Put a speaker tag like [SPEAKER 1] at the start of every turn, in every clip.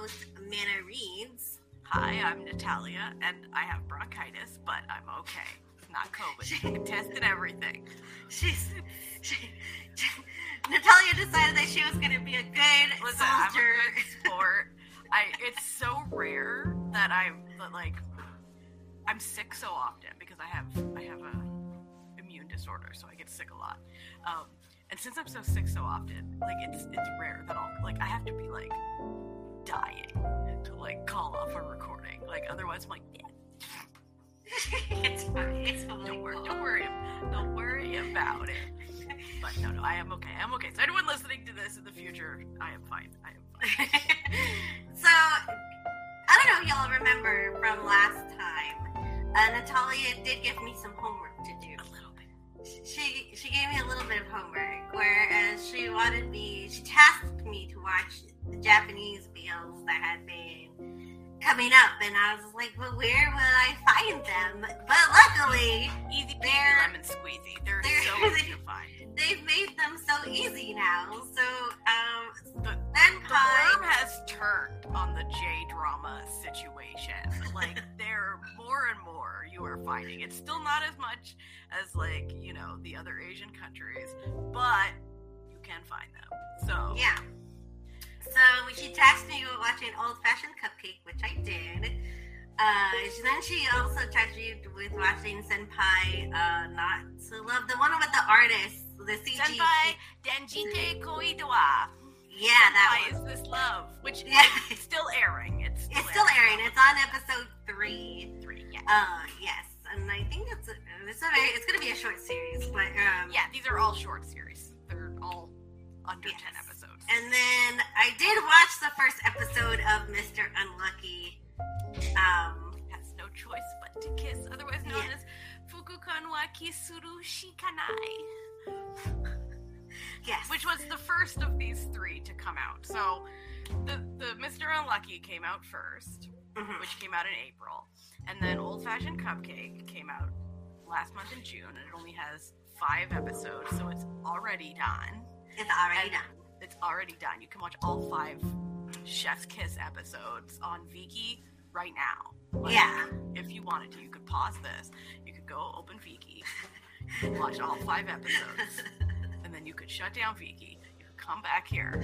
[SPEAKER 1] host, Mana Reads.
[SPEAKER 2] Hi, I'm Natalia, and I have bronchitis, but I'm okay. It's not COVID. I tested everything.
[SPEAKER 1] She's she, she, Natalia decided that she was going to be a good
[SPEAKER 2] Listen, I'm a good sport. I it's so rare that I'm that, like I'm sick so often because I have I have a immune disorder, so I get sick a lot. Um, and since I'm so sick so often, like it's it's rare that I'll like I have to be like dying to like call off a recording. Like otherwise, I'm like, yeah,
[SPEAKER 1] it's fine. It's fine.
[SPEAKER 2] don't worry, don't worry, don't worry about it. But no, no, I am okay. I'm okay. So anyone listening to this in the future, I am fine. I am fine.
[SPEAKER 1] so, I don't know if y'all remember from last time. Uh, Natalia did give me some homework to do.
[SPEAKER 2] A little bit.
[SPEAKER 1] She she gave me a little bit of homework, whereas she wanted me. She tasked me to watch the Japanese BLs that had been coming up, and I was like, "But where will I find them?" But luckily,
[SPEAKER 2] Easy peasy lemon squeezy. They're,
[SPEAKER 1] they're-
[SPEAKER 2] so easy to find.
[SPEAKER 1] they've made them so easy now. So, um,
[SPEAKER 2] The,
[SPEAKER 1] then
[SPEAKER 2] the has turned on the J drama situation. Like there are more and more you are finding. It's still not as much as like you know the other Asian countries, but you can find them. So
[SPEAKER 1] Yeah. So she tasked me with watching Old Fashioned Cupcake, which I did. Uh, then she also tasked me with watching Senpai uh, Not to Love, the one with the artist, the CG.
[SPEAKER 2] Senpai Denjite Koidowa.
[SPEAKER 1] Yeah, that
[SPEAKER 2] Senpai
[SPEAKER 1] one.
[SPEAKER 2] is this love, which
[SPEAKER 1] Yeah.
[SPEAKER 2] is still airing. It's still,
[SPEAKER 1] It's still airing. It's on episode three.
[SPEAKER 2] three. Yeah.
[SPEAKER 1] Uh, yes, and I think it's a, it's a very, it's gonna be a short series, but um,
[SPEAKER 2] yeah, these are all short series. They're all under
[SPEAKER 1] Yes.
[SPEAKER 2] ten episodes.
[SPEAKER 1] And then I did watch the first episode of Mr. Unlucky. Um,
[SPEAKER 2] has no choice but to kiss, otherwise known
[SPEAKER 1] Yeah.
[SPEAKER 2] as Fukukan wa Kisuru Shikanai,
[SPEAKER 1] yes.
[SPEAKER 2] which was the first of these three to come out. So the the Mr. Unlucky came out first,
[SPEAKER 1] Mhm.
[SPEAKER 2] which came out in April, and then Old Fashioned Cupcake came out last month in June, and it only has five episodes, so it's already done.
[SPEAKER 1] It's already done.
[SPEAKER 2] It's already done. You can watch all five Chef's Kiss episodes on Viki right now. Like,
[SPEAKER 1] Yeah.
[SPEAKER 2] If you wanted to, you could pause this. You could go open Viki, watch all five episodes, and then you could shut down Viki. You could come back here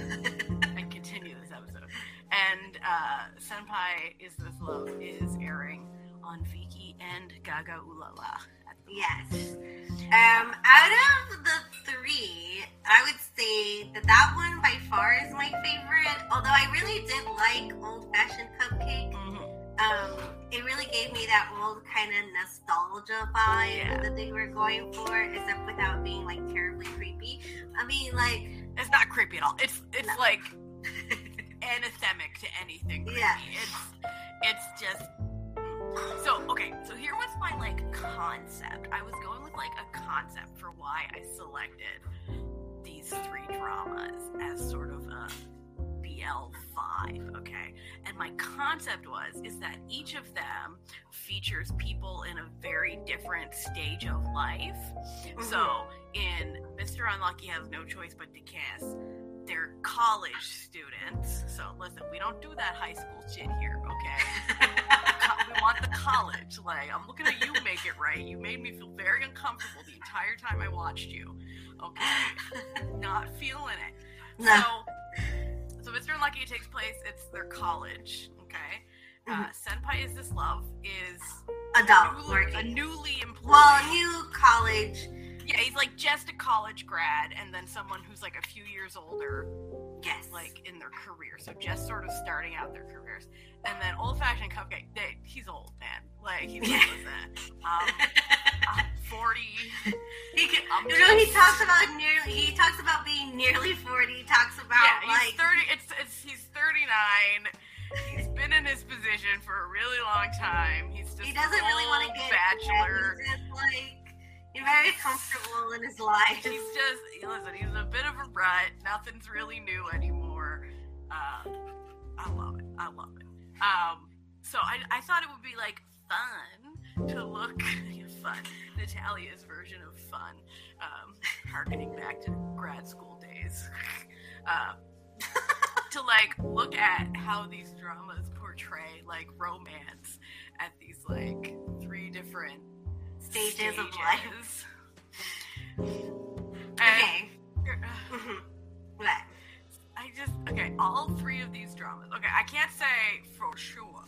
[SPEAKER 2] and continue this episode. And uh, Senpai Is This Love is airing on Viki and GagaOOLala.
[SPEAKER 1] Yes. Um, out of the three, I would say that that one by far is my favorite. Although I really did like Old Fashioned Cupcake.
[SPEAKER 2] moment.
[SPEAKER 1] Um, it really gave me that old kind of nostalgia vibe
[SPEAKER 2] Yeah.
[SPEAKER 1] that they were going for, except without being like terribly creepy. I mean, like,
[SPEAKER 2] It's not creepy at all. It's it's
[SPEAKER 1] No.
[SPEAKER 2] like anathemic to anything creepy.
[SPEAKER 1] Yeah.
[SPEAKER 2] It's it's just so okay. So here was my like concept. I was going with like a concept for why I selected these three dramas as sort of a BL five. Okay, and my concept was is that each of them features people in a very different stage of life. So mm-hmm. in Mr. Unlucky has no choice but to kiss. They're college students. So listen, we don't do that high school shit here, okay? We want the college. Like I'm looking at you, make it right. You made me feel very uncomfortable the entire time I watched you. Okay, not feeling it.
[SPEAKER 1] no.
[SPEAKER 2] So, so Mr. Unlucky takes place. It's their college. Okay. Uh, Senpai is this love is
[SPEAKER 1] adult
[SPEAKER 2] newly, a newly employed.
[SPEAKER 1] Well, new college.
[SPEAKER 2] Yeah, he's like just a college grad, and then someone who's like a few years older,
[SPEAKER 1] Yes.
[SPEAKER 2] like in their career. So just sort of starting out their careers. And then old fashioned cupcake, they, he's old, man. Like he's listen, um, I'm forty.
[SPEAKER 1] he can,
[SPEAKER 2] I'm
[SPEAKER 1] you know, he talks about nearly. He talks about being nearly forty. He talks about
[SPEAKER 2] yeah, he's
[SPEAKER 1] like
[SPEAKER 2] thirty. It's it's he's thirty nine. He's been in his position for a really long time. He's just
[SPEAKER 1] he doesn't really want to get
[SPEAKER 2] bachelor.
[SPEAKER 1] He's just like he's very comfortable in his life.
[SPEAKER 2] He's just listen. He's a bit of a rut. Nothing's really new anymore. Uh, I love it. I love it. Um, so I, I thought it would be like fun to look fun. Natalia's version of fun, um, harkening back to grad school days. Uh, to like look at how these dramas portray like romance at these like three different
[SPEAKER 1] Stages, of life. Okay. Mhm. What?
[SPEAKER 2] I just okay, all three of these dramas. Okay, I can't say for sure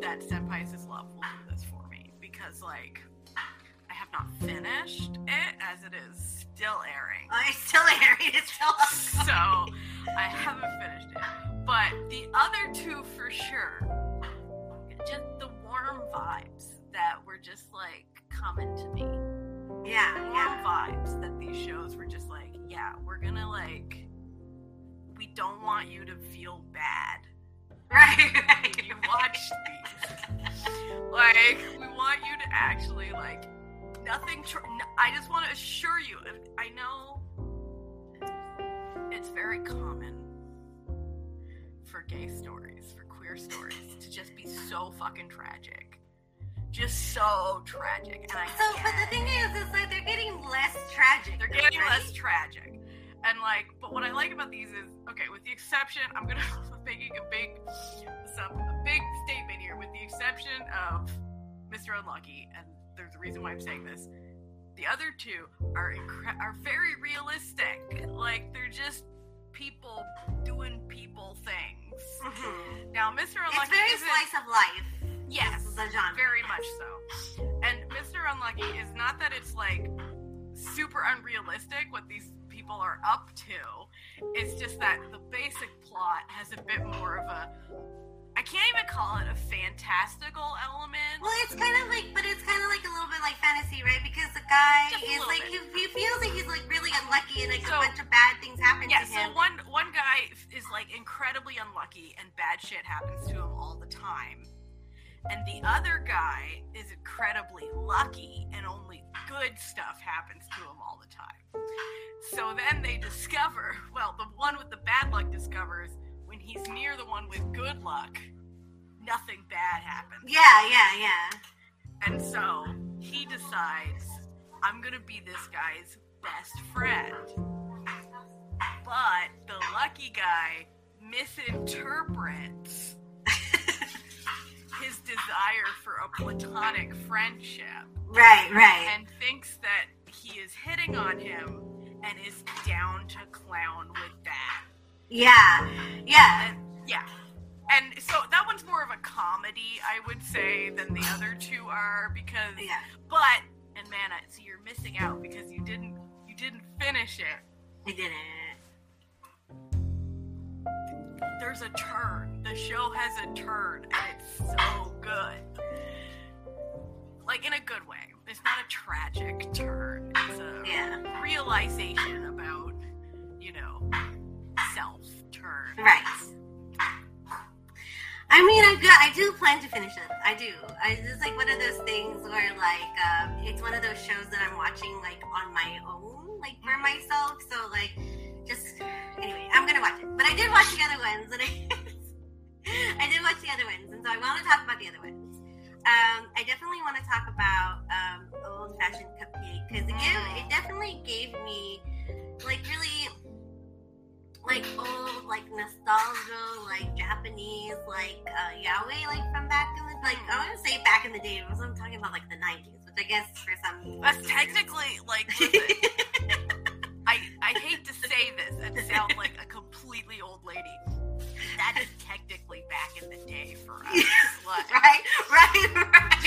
[SPEAKER 2] that Senpai's Love will do this for me because like I have not finished it as it is still airing.
[SPEAKER 1] Oh, it's still airing. It's still
[SPEAKER 2] So I haven't finished it. But the other two for sure. Just the warm vibes that were just like coming to me.
[SPEAKER 1] Yeah, yeah.
[SPEAKER 2] vibes that these shows were just like, yeah, we're gonna like, we don't want you to feel bad
[SPEAKER 1] Right, right.
[SPEAKER 2] you watch these. Like, we want you to actually like, nothing. Tr- n- I just want to assure you. I know it's very common for gay stories, for queer stories, to just be so fucking tragic. Just so tragic. And I
[SPEAKER 1] So, but the thing is, is like they're getting less tragic.
[SPEAKER 2] They're
[SPEAKER 1] though,
[SPEAKER 2] getting
[SPEAKER 1] right?
[SPEAKER 2] less tragic. And like, but what I like about these is, okay, with the exception, I'm gonna making a big, some a big statement here. With the exception of Mr. Unlucky, and there's a reason why I'm saying this. The other two are incre- are very realistic. Like they're just people doing people things.
[SPEAKER 1] Mhm.
[SPEAKER 2] Now, Mr. Unlucky
[SPEAKER 1] It's very slice of life.
[SPEAKER 2] Yes, very much so. And Mr. Unlucky is not that it's like super unrealistic what these people are up to. It's just that the basic plot has a bit more of a I can't even call it a fantastical element.
[SPEAKER 1] Well, it's kind of like, but it's kind of like a little bit like fantasy, right? Because the guy is like, he, he feels like he's like really unlucky and like
[SPEAKER 2] So-
[SPEAKER 1] a bunch of bad things happen
[SPEAKER 2] Yeah,
[SPEAKER 1] to
[SPEAKER 2] so
[SPEAKER 1] him.
[SPEAKER 2] one one guy is like incredibly unlucky and bad shit happens to him all the time. And the other guy is incredibly lucky and only good stuff happens to him all the time. So then they discover, well, the one with the bad luck discovers when he's near the one with good luck, nothing bad happens.
[SPEAKER 1] yeah, yeah, yeah.
[SPEAKER 2] And so he decides, I'm gonna be this guy's best friend. But the lucky guy misinterprets his desire for a platonic friendship
[SPEAKER 1] Right, right.
[SPEAKER 2] and thinks that he is hitting on him and is down to clown with that.
[SPEAKER 1] Yeah, yeah.
[SPEAKER 2] And yeah. And so that one's more of a comedy, I would say, than the other two are because
[SPEAKER 1] Yeah.
[SPEAKER 2] but and man, I, so you're missing out because you didn't you didn't finish it.
[SPEAKER 1] I didn't.
[SPEAKER 2] There's a turn. The show has a turn, and it's so good. Like in a good way. It's not a tragic turn. It's a
[SPEAKER 1] Yeah.
[SPEAKER 2] realization about, you know, self turn.
[SPEAKER 1] Right. I mean, I got, I do plan to finish it. I do. I, it's like one of those things where, like, um, it's one of those shows that I'm watching, like, on my own, like, for myself. So, like, just, anyway, I'm gonna watch it. But I did watch the other ones, and I, I did watch the other ones, and so I want to talk about the other ones. Um, I definitely want to talk about um, old fashioned cupcake because it, gave- it definitely gave me like really like old like nostalgia like Japanese like uh, yaoi like from back in the like I want to say back in the day. Was I'm talking about like the 90s, which I guess for some
[SPEAKER 2] That's technically like I I hate to say this and sound like a completely old lady. That is technically back in the day for us. Like,
[SPEAKER 1] right, right, right.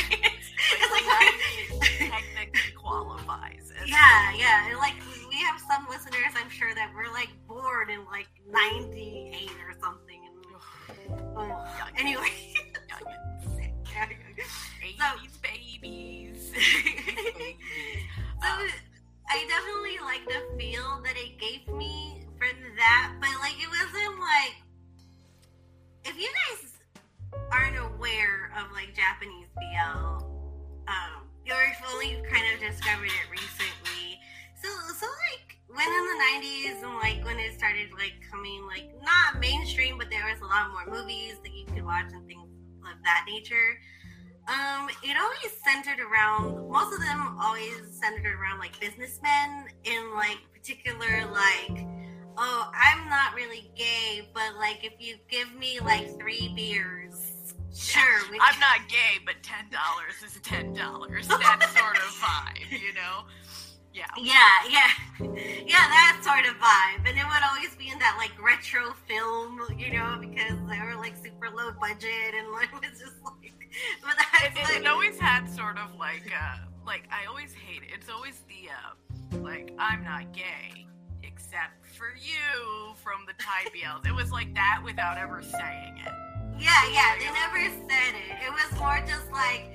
[SPEAKER 1] It's
[SPEAKER 2] like,
[SPEAKER 1] like-
[SPEAKER 2] technically qualifies.
[SPEAKER 1] Yeah, yeah. And like we have some listeners, I'm sure that were like born in like '98 or something. And, oh, anyway. So-
[SPEAKER 2] 80s babies.
[SPEAKER 1] so I definitely like the feel that it gave me for that, but like it wasn't like if you guys aren't aware of like Japanese BL, um, if only kind of discovered it recently. So, so like when in the '90s and like when it started like coming like not mainstream, but there was a lot more movies that you could watch and things of that nature. Um, it always centered around most of them always centered around like businessmen in like particular like oh, I'm not really gay, but like if you give me like three beers, sure.
[SPEAKER 2] I'm not gay, but ten dollars is ten dollars. That sort of vibe, you know? Yeah.
[SPEAKER 1] Yeah, yeah, yeah, that sort of vibe, and it would always be in that like retro film, you know, because they were like super low budget, and like it was just like, but that's
[SPEAKER 2] it,
[SPEAKER 1] like,
[SPEAKER 2] it always had sort of like, uh, like I always hate it. It's always the, uh, like I'm not gay, except for you from the Thai BLs. It was like that without ever saying it.
[SPEAKER 1] yeah, yeah, they never said it. It was more just like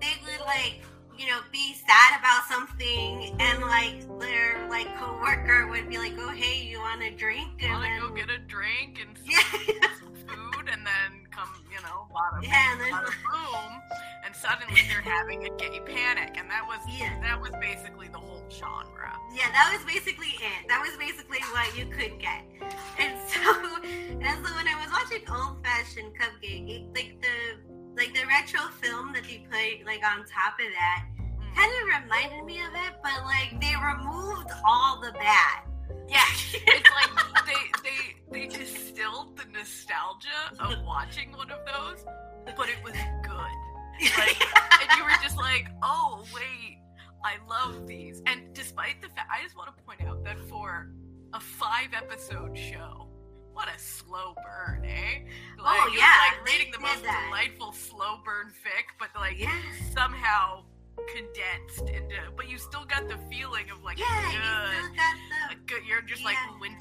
[SPEAKER 1] they would like, you know, be sad about something, and like their like coworker would be like, oh hey, you want a drink? And then,
[SPEAKER 2] go get a drink and some
[SPEAKER 1] yeah,
[SPEAKER 2] food, and then come, you know, bada bing,
[SPEAKER 1] Yeah, and then-
[SPEAKER 2] bada boom, and suddenly they're having a gay panic, and that was
[SPEAKER 1] Yeah.
[SPEAKER 2] that was basically the whole genre.
[SPEAKER 1] Yeah, that was basically it. That was basically what you could get. And so, and so when I was watching Old Fashioned Cupcake, it, like the like the retro film that they put like on top of that,
[SPEAKER 2] Mm.
[SPEAKER 1] kind of reminded me of it, but like they removed all the bad.
[SPEAKER 2] Yeah, it's like they they they distilled the nostalgia of watching one of those, but it was good. Like, and you were just like, oh wait, I love these. And despite the fact, I just want to point out that for a five episode show. What a slow burn, condensed into. But you still got the feeling of like
[SPEAKER 1] Yeah, you
[SPEAKER 2] good,
[SPEAKER 1] still got
[SPEAKER 2] a
[SPEAKER 1] the
[SPEAKER 2] good. You're just like, when,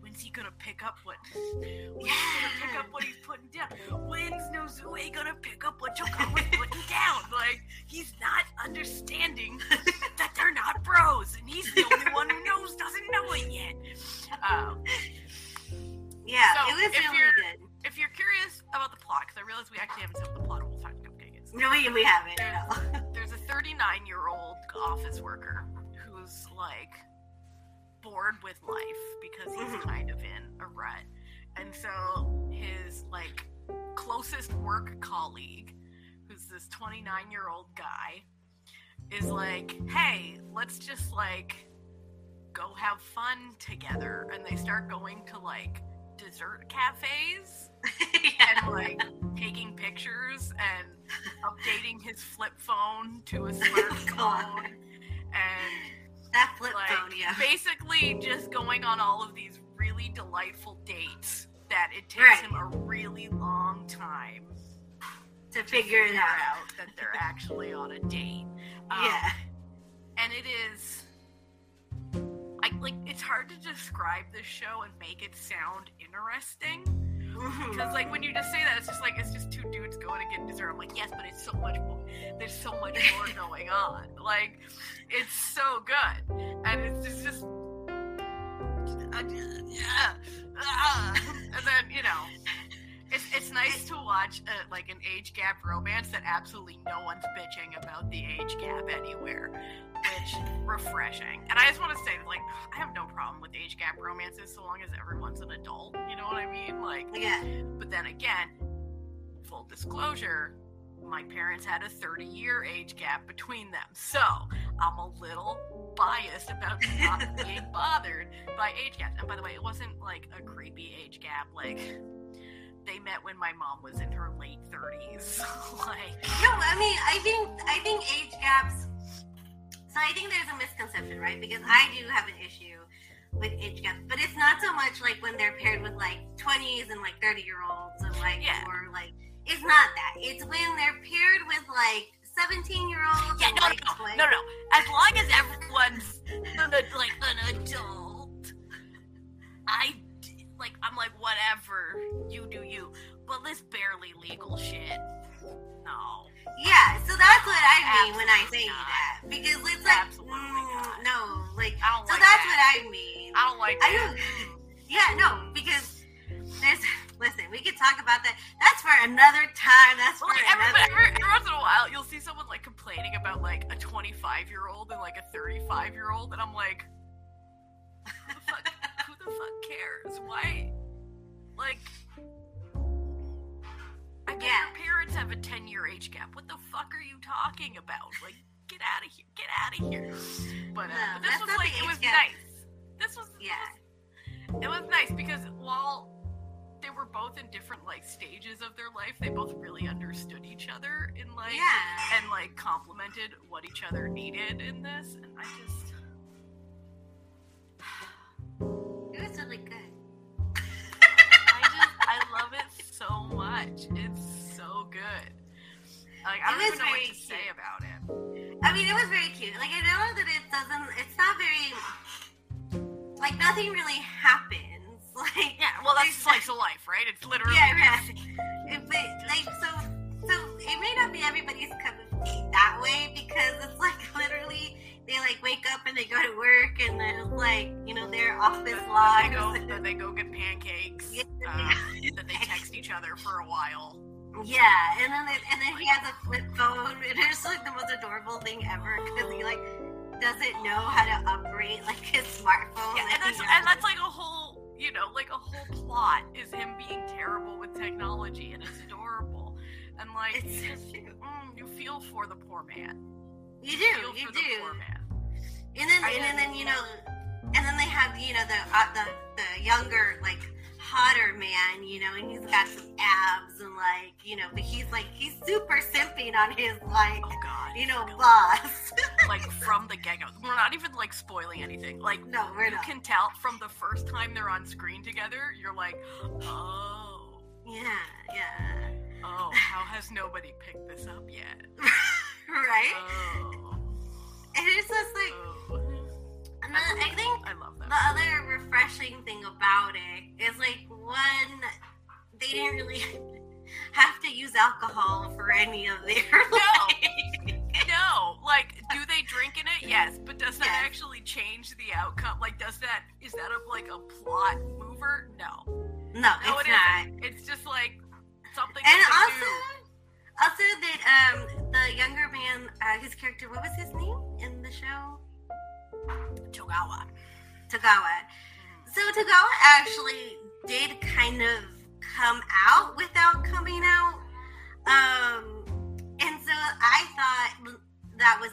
[SPEAKER 2] when's he gonna pick up what? When's he gonna pick up what he's putting down? When's Nozue gonna pick up what Yokoma's putting down? Like he's not understanding that they're not bros, and he's the only one who knows doesn't know it yet. Um,
[SPEAKER 1] yeah.
[SPEAKER 2] So,
[SPEAKER 1] it was
[SPEAKER 2] if
[SPEAKER 1] really
[SPEAKER 2] you're-
[SPEAKER 1] good.
[SPEAKER 2] if you're curious about the plot, because I realize we actually haven't said the plot of Wolf Time
[SPEAKER 1] No, we, we haven't. No.
[SPEAKER 2] there's a 39 year old office worker who's like bored with life because he's
[SPEAKER 1] Mhm.
[SPEAKER 2] kind of in a rut and so his like closest work colleague who's this 29 year old guy is like hey let's just like go have fun together and they start going to like dessert cafes and like taking pictures and updating his flip phone to a smartphone
[SPEAKER 1] God.
[SPEAKER 2] and
[SPEAKER 1] that flip
[SPEAKER 2] like
[SPEAKER 1] phone, yeah.
[SPEAKER 2] basically just going on all of these really delightful dates that it takes
[SPEAKER 1] Right.
[SPEAKER 2] him a really long time
[SPEAKER 1] To figure it
[SPEAKER 2] figure
[SPEAKER 1] out.
[SPEAKER 2] out that they're actually on a date. Um,
[SPEAKER 1] Yeah.
[SPEAKER 2] and it is I like it's hard to describe this show and make it sound interesting. Because like when you just say that it's just like it's just two dudes going to get dessert. I'm like yes but it's so much more there's so much more going on. Like it's so good. And it's just, just uh, yeah, ah. and then you know it's, it's nice to watch uh like an age gap romance that absolutely no one's bitching about the age gap anywhere which refreshing and i just want to say like i have no problem with age gap romances so long as everyone's an adult you know what i mean like
[SPEAKER 1] Yeah.
[SPEAKER 2] but then again, full disclosure, my parents had a 30 year age gap between them. So I'm a little biased about not being bothered by age gaps. And by the way, it wasn't like a creepy age gap. Like, they met when my mom was in her late 30s. like,
[SPEAKER 1] No, I mean, I think I think age gaps. So I think there's a misconception, right? Because I do have an issue with age gaps, but it's not so much like when they're paired with like 20s and like 30 year olds and like
[SPEAKER 2] Yeah.
[SPEAKER 1] or like it's not that. It's when they're paired with like 17 year olds.
[SPEAKER 2] yeah, no,
[SPEAKER 1] like,
[SPEAKER 2] no, no, no, no. As long as everyone's an, like an adult, I like. I'm like whatever you do, you. But this barely legal shit. No.
[SPEAKER 1] Yeah, so that's what I mean when I say
[SPEAKER 2] not.
[SPEAKER 1] that because it's like
[SPEAKER 2] Absolutely
[SPEAKER 1] mm, no, like
[SPEAKER 2] I don't
[SPEAKER 1] so
[SPEAKER 2] like
[SPEAKER 1] that's
[SPEAKER 2] that.
[SPEAKER 1] what I mean.
[SPEAKER 2] I don't like
[SPEAKER 1] I don't. Yeah, no, because there's. Listen, we could talk about that. That's for another time. That's for
[SPEAKER 2] Well, like every,
[SPEAKER 1] another.
[SPEAKER 2] every, every once in a while, you'll see someone like complaining about like a 25 year old and like a 35 year old, and I'm like, the fuck, who the fuck cares? Why? Like, I bet
[SPEAKER 1] Yeah.
[SPEAKER 2] your parents have a 10 year age gap. What the fuck are you talking about? Like, get out of here, get out of here. But, uh,
[SPEAKER 1] No,
[SPEAKER 2] but this was like, it was
[SPEAKER 1] gap.
[SPEAKER 2] nice. This was,
[SPEAKER 1] Yeah.
[SPEAKER 2] it was nice because while they were both in different like stages of their life, they both really understood each other in like
[SPEAKER 1] Yeah.
[SPEAKER 2] and like complimented what each other needed in this, and I just
[SPEAKER 1] It was really good.
[SPEAKER 2] I just I love it so much. It's so good. Like I
[SPEAKER 1] It
[SPEAKER 2] don't even know what to say about it.
[SPEAKER 1] I mean, it was very cute. Like, I know that it doesn't, it's not very, like, nothing really happens. Like,
[SPEAKER 2] Yeah, well that's slice of life, right? It's literally
[SPEAKER 1] Yeah, right. It- But, like, so, so it may not be everybody's cup of tea that way because it's like they like wake up and they go to work and then like, you know, their office
[SPEAKER 2] they go, then they go get pancakes.
[SPEAKER 1] Yeah.
[SPEAKER 2] Um, then they text each other for a while.
[SPEAKER 1] Yeah, and then it, and then he has a flip phone. and It's like the most adorable thing ever because he like doesn't know how to operate like his smartphone.
[SPEAKER 2] Yeah, and that's and that's like a whole, you know, like a whole plot is him being terrible with technology, and it's adorable. And like,
[SPEAKER 1] It's so
[SPEAKER 2] mm, you feel for the poor man.
[SPEAKER 1] You do, you do. And then and then, you know, and then they have you know the uh, the the younger like hotter man, you know, and he's got some abs and like you know, but he's like he's super simping on his like
[SPEAKER 2] Oh God,
[SPEAKER 1] you know
[SPEAKER 2] Really.
[SPEAKER 1] boss.
[SPEAKER 2] like from the get go. We're not even like spoiling anything. Like
[SPEAKER 1] no, we're
[SPEAKER 2] you
[SPEAKER 1] not.
[SPEAKER 2] can tell from the first time they're on screen together, you're like, oh,
[SPEAKER 1] Yeah, yeah.
[SPEAKER 2] oh, how has nobody picked this up yet?
[SPEAKER 1] right?
[SPEAKER 2] Oh,
[SPEAKER 1] And it's just like,
[SPEAKER 2] oh.
[SPEAKER 1] and then I think
[SPEAKER 2] I love that.
[SPEAKER 1] the other refreshing thing about it is like one, they didn't really have to use alcohol for any of their like,
[SPEAKER 2] No, like, do they drink in it? Yes, but does that
[SPEAKER 1] Yes.
[SPEAKER 2] actually change the outcome? Like, does that is that a like a plot mover? No,
[SPEAKER 1] no,
[SPEAKER 2] no,
[SPEAKER 1] it's
[SPEAKER 2] it
[SPEAKER 1] not.
[SPEAKER 2] It's just like something.
[SPEAKER 1] And also,
[SPEAKER 2] they
[SPEAKER 1] also that um the younger man, uh, his character, what was his name in the show?
[SPEAKER 2] Togawa.
[SPEAKER 1] Tagawa. So Tagawa actually did kind of come out without coming out. Um, and so I thought that was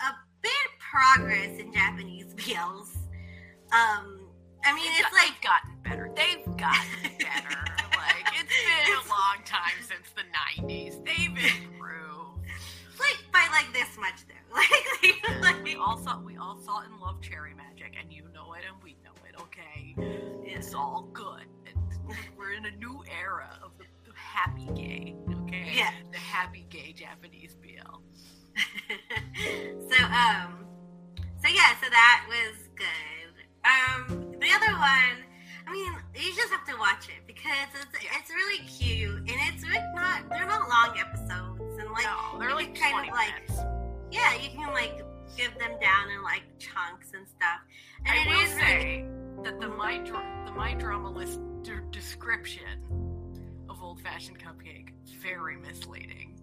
[SPEAKER 1] a bit progress in Japanese BLs. Um, I mean,
[SPEAKER 2] It's
[SPEAKER 1] it's
[SPEAKER 2] got-
[SPEAKER 1] like
[SPEAKER 2] they've gotten better. They've gotten better. Like it's been a long time since the '90s. They've improved.
[SPEAKER 1] like by like this much though. Like, like,
[SPEAKER 2] We all saw we all saw and love Cherry Magic, and you know it, and we know it. Okay, it's all good. It's, we're in a new era of the, the happy gay. Okay,
[SPEAKER 1] Yeah.
[SPEAKER 2] the happy gay Japanese BL.
[SPEAKER 1] so um so yeah so that was good um the other one i mean you just have to watch it because it's it's really cute and it's really not they're not long episodes and like
[SPEAKER 2] no, they're like
[SPEAKER 1] kind
[SPEAKER 2] 20
[SPEAKER 1] of like
[SPEAKER 2] minutes.
[SPEAKER 1] yeah you can like give them down in like chunks and stuff and
[SPEAKER 2] I
[SPEAKER 1] it
[SPEAKER 2] will
[SPEAKER 1] really
[SPEAKER 2] say that the my the MyDramaList d- description of old fashioned cupcake very misleading.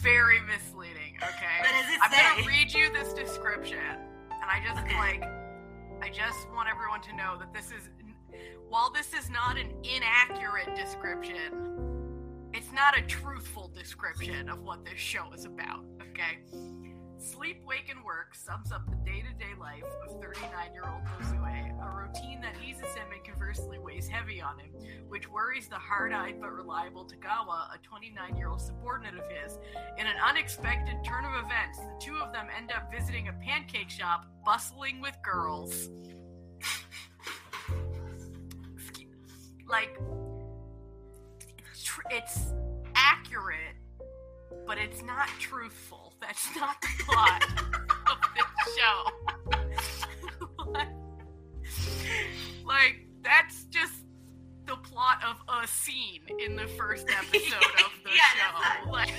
[SPEAKER 2] very misleading. Okay,
[SPEAKER 1] What does it
[SPEAKER 2] I'm gonna read you this description, and I just
[SPEAKER 1] Okay.
[SPEAKER 2] like I just want everyone to know that this is while this is not an inaccurate description, it's not a truthful description of what this show is about. Okay. Sleep, wake, and work sums up the day to day life of 39 year old Nozue, a routine that eases him and conversely weighs heavy on him, which worries the hard eyed but reliable Tagawa, a 29 year old subordinate of his. In an unexpected turn of events, the two of them end up visiting a pancake shop bustling with girls. Like, it's accurate, but it's not truthful. That's not the plot of this show. like, like, that's just the plot of a scene in the first episode of the
[SPEAKER 1] Yeah,
[SPEAKER 2] show.
[SPEAKER 1] not-
[SPEAKER 2] Like,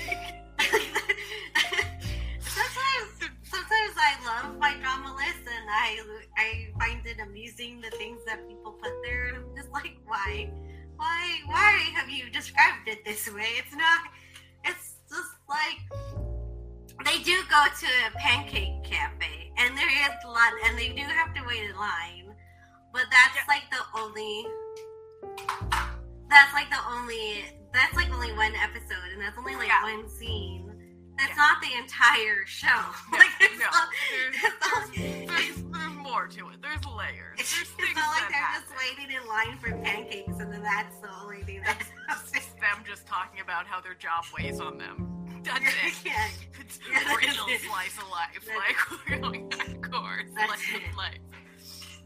[SPEAKER 1] sometimes sometimes I love MyDramaList and I I find it amusing the things that people put there and I'm just like why why why have you described it this way? It's not like they do go to a pancake cafe and there is a lot and they do have to wait in line. But that's like the only that's like the only that's like only one episode and that's only like
[SPEAKER 2] Yeah.
[SPEAKER 1] one scene. That's
[SPEAKER 2] Yeah.
[SPEAKER 1] not the entire show.
[SPEAKER 2] Yeah,
[SPEAKER 1] like it's
[SPEAKER 2] no,
[SPEAKER 1] not,
[SPEAKER 2] there's-
[SPEAKER 1] it's not-
[SPEAKER 2] there's, there's more to it. There's layers.
[SPEAKER 1] It's,
[SPEAKER 2] There's
[SPEAKER 1] it's not like they're
[SPEAKER 2] happen.
[SPEAKER 1] just waiting in line for pancakes and then that's the only thing that's
[SPEAKER 2] It's them just talking about how their job weighs on them. That's it.
[SPEAKER 1] yeah.
[SPEAKER 2] It's
[SPEAKER 1] Yeah,
[SPEAKER 2] real
[SPEAKER 1] it.
[SPEAKER 2] slice of life.
[SPEAKER 1] That's
[SPEAKER 2] like we're going hardcore slice
[SPEAKER 1] it.
[SPEAKER 2] of life.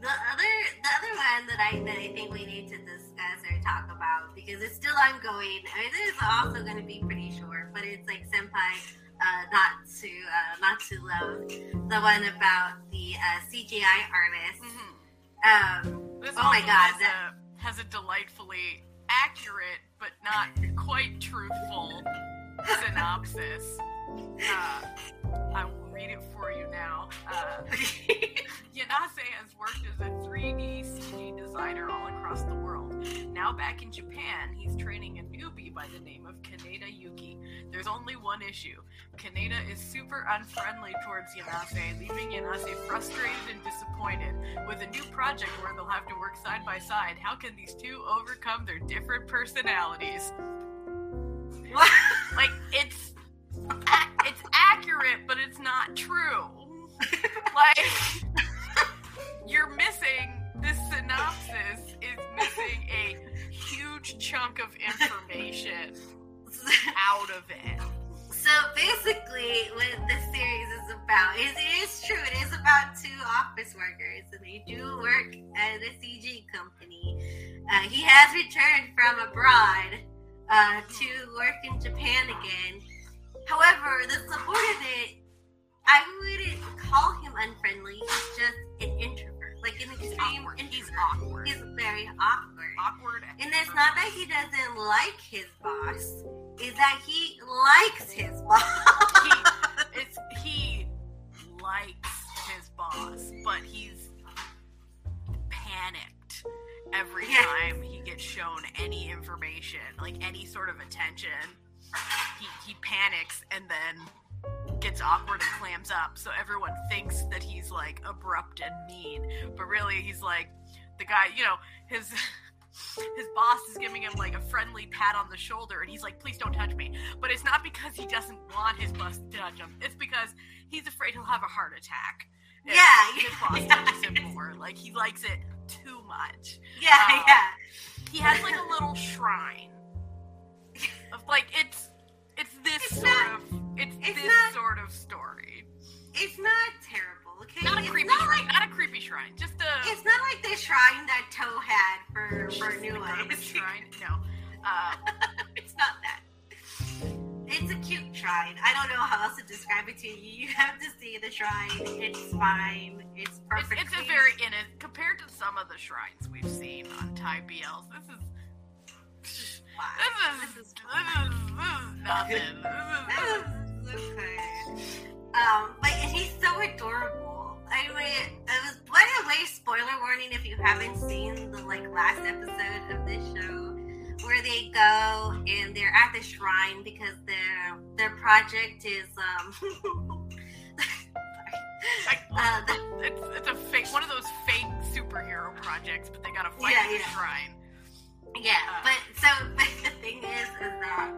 [SPEAKER 1] The other, the other one that I that I think we need to discuss or talk about because it's still ongoing. I mean, this is also going to be pretty short, but it's like senpai, uh, not to uh, not to love the one about the uh, CGI artist.
[SPEAKER 2] Mhm.
[SPEAKER 1] Um,
[SPEAKER 2] This
[SPEAKER 1] Oh my God,
[SPEAKER 2] has, a, has a delightfully accurate but not quite truthful synopsis. Uh, I will read it for you now. Uh, Yanase has worked as a 3D CG designer all across the world. Now back in Japan, he's training a newbie by the name of Kaneda Yuki. There's only one issue. Kaneda is super unfriendly towards Yanase, leaving Yanase frustrated and disappointed. With a new project where they'll have to work side by side, how can these two overcome their different personalities? Like it's it's accurate, but it's not true. Like you're missing this synopsis is missing a huge chunk of information out of it.
[SPEAKER 1] So basically, what this series is about is it is true. It is about two office workers, and they do work at a CG company. Uh, he has returned from abroad uh, to work in Japan again. However, the support of it, I wouldn't call him unfriendly. He's just an introvert, like an extreme
[SPEAKER 2] awkward. He's awkward.
[SPEAKER 1] He's very awkward.
[SPEAKER 2] awkward.
[SPEAKER 1] And it's not that he doesn't like his boss, is that he likes his boss.
[SPEAKER 2] He it's he likes his boss, but he's panicked every time he gets shown any information, like any sort of attention. He he panics and then gets awkward and clams up, so everyone thinks that he's like abrupt and mean, but really he's like the guy, you know, his his boss is giving him like a friendly pat on the shoulder and he's like please don't touch me but it's not because he doesn't want his boss to touch him it's because he's afraid he'll have a heart attack
[SPEAKER 1] Yeah,
[SPEAKER 2] his boss
[SPEAKER 1] yeah.
[SPEAKER 2] touches him more like he likes it too much
[SPEAKER 1] yeah,
[SPEAKER 2] Uh,
[SPEAKER 1] yeah.
[SPEAKER 2] he has like a little shrine of like it's it's this
[SPEAKER 1] It's
[SPEAKER 2] sort
[SPEAKER 1] not-
[SPEAKER 2] of it's,
[SPEAKER 1] it's
[SPEAKER 2] this
[SPEAKER 1] not-
[SPEAKER 2] sort of story
[SPEAKER 1] It's not terrible, okay?
[SPEAKER 2] not a creepy
[SPEAKER 1] not
[SPEAKER 2] shrine
[SPEAKER 1] like
[SPEAKER 2] not a creepy shrine just a
[SPEAKER 1] it's not like the shrine that Toe had for for New Life.
[SPEAKER 2] shrine no uh,
[SPEAKER 1] it's not that. It's a cute shrine. I don't know how else to describe it to you. You have to see the shrine. It's fine. It's
[SPEAKER 2] It's,
[SPEAKER 1] perfect.
[SPEAKER 2] it's a very in it compared to some of the shrines we've seen on Thai BLs. This is this is
[SPEAKER 1] This
[SPEAKER 2] this
[SPEAKER 1] is
[SPEAKER 2] is, nothing. This is,
[SPEAKER 1] okay. Um, but he's so adorable. I mean, it was by the way, spoiler warning if you haven't seen the like last episode of this show, where they go and they're at the shrine because their their project is um.
[SPEAKER 2] like,
[SPEAKER 1] Uh, the-
[SPEAKER 2] it's, it's a fake one of those fake superhero projects, but they gotta fight
[SPEAKER 1] Yeah,
[SPEAKER 2] the
[SPEAKER 1] yeah.
[SPEAKER 2] shrine.
[SPEAKER 1] Yeah,
[SPEAKER 2] Uh,
[SPEAKER 1] but so but the thing is, is that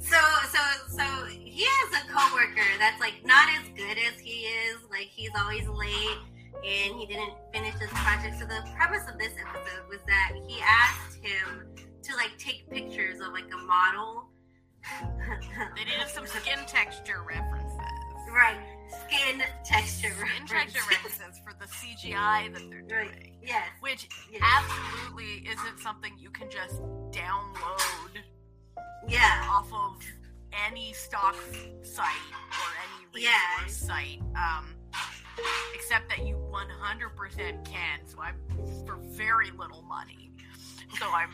[SPEAKER 1] so so so he has a coworker that's like not as good as he is. Like he's always late, and he didn't finish his project. So the premise of this episode was that he asked him to like take pictures of like a model.
[SPEAKER 2] They needed some skin texture references.
[SPEAKER 1] right, skin texture.
[SPEAKER 2] Skin texture
[SPEAKER 1] references.
[SPEAKER 2] references for the CGI that they're
[SPEAKER 1] Right.
[SPEAKER 2] doing.
[SPEAKER 1] Yes.
[SPEAKER 2] Which
[SPEAKER 1] yes.
[SPEAKER 2] absolutely isn't something you can just download
[SPEAKER 1] Yeah.
[SPEAKER 2] off of any stock site or any resource
[SPEAKER 1] Yeah.
[SPEAKER 2] site, um, except that you 100% can. So I'm for very little money. So I'm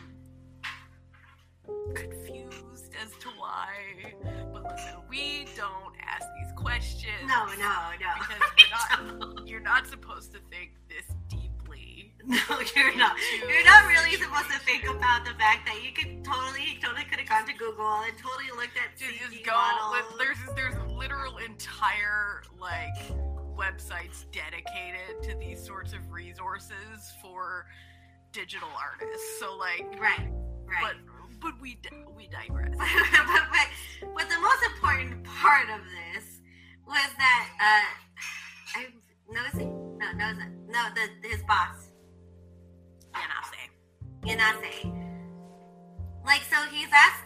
[SPEAKER 2] confused as to why. But listen, we don't ask these questions.
[SPEAKER 1] No, no, no.
[SPEAKER 2] Because we're not, you're not supposed to think this deeply.
[SPEAKER 1] No, you're not. You're not really supposed to think about the fact that you could totally, totally could have gone to Google and totally looked at
[SPEAKER 2] Just, just go.
[SPEAKER 1] models.
[SPEAKER 2] There's there's literal entire like websites dedicated to these sorts of resources for digital artists. So like
[SPEAKER 1] right, right.
[SPEAKER 2] But but we we digress.
[SPEAKER 1] but, but, but, the most important part of this was that uh, I'm noticing no no no the his boss. Yanase. Yanase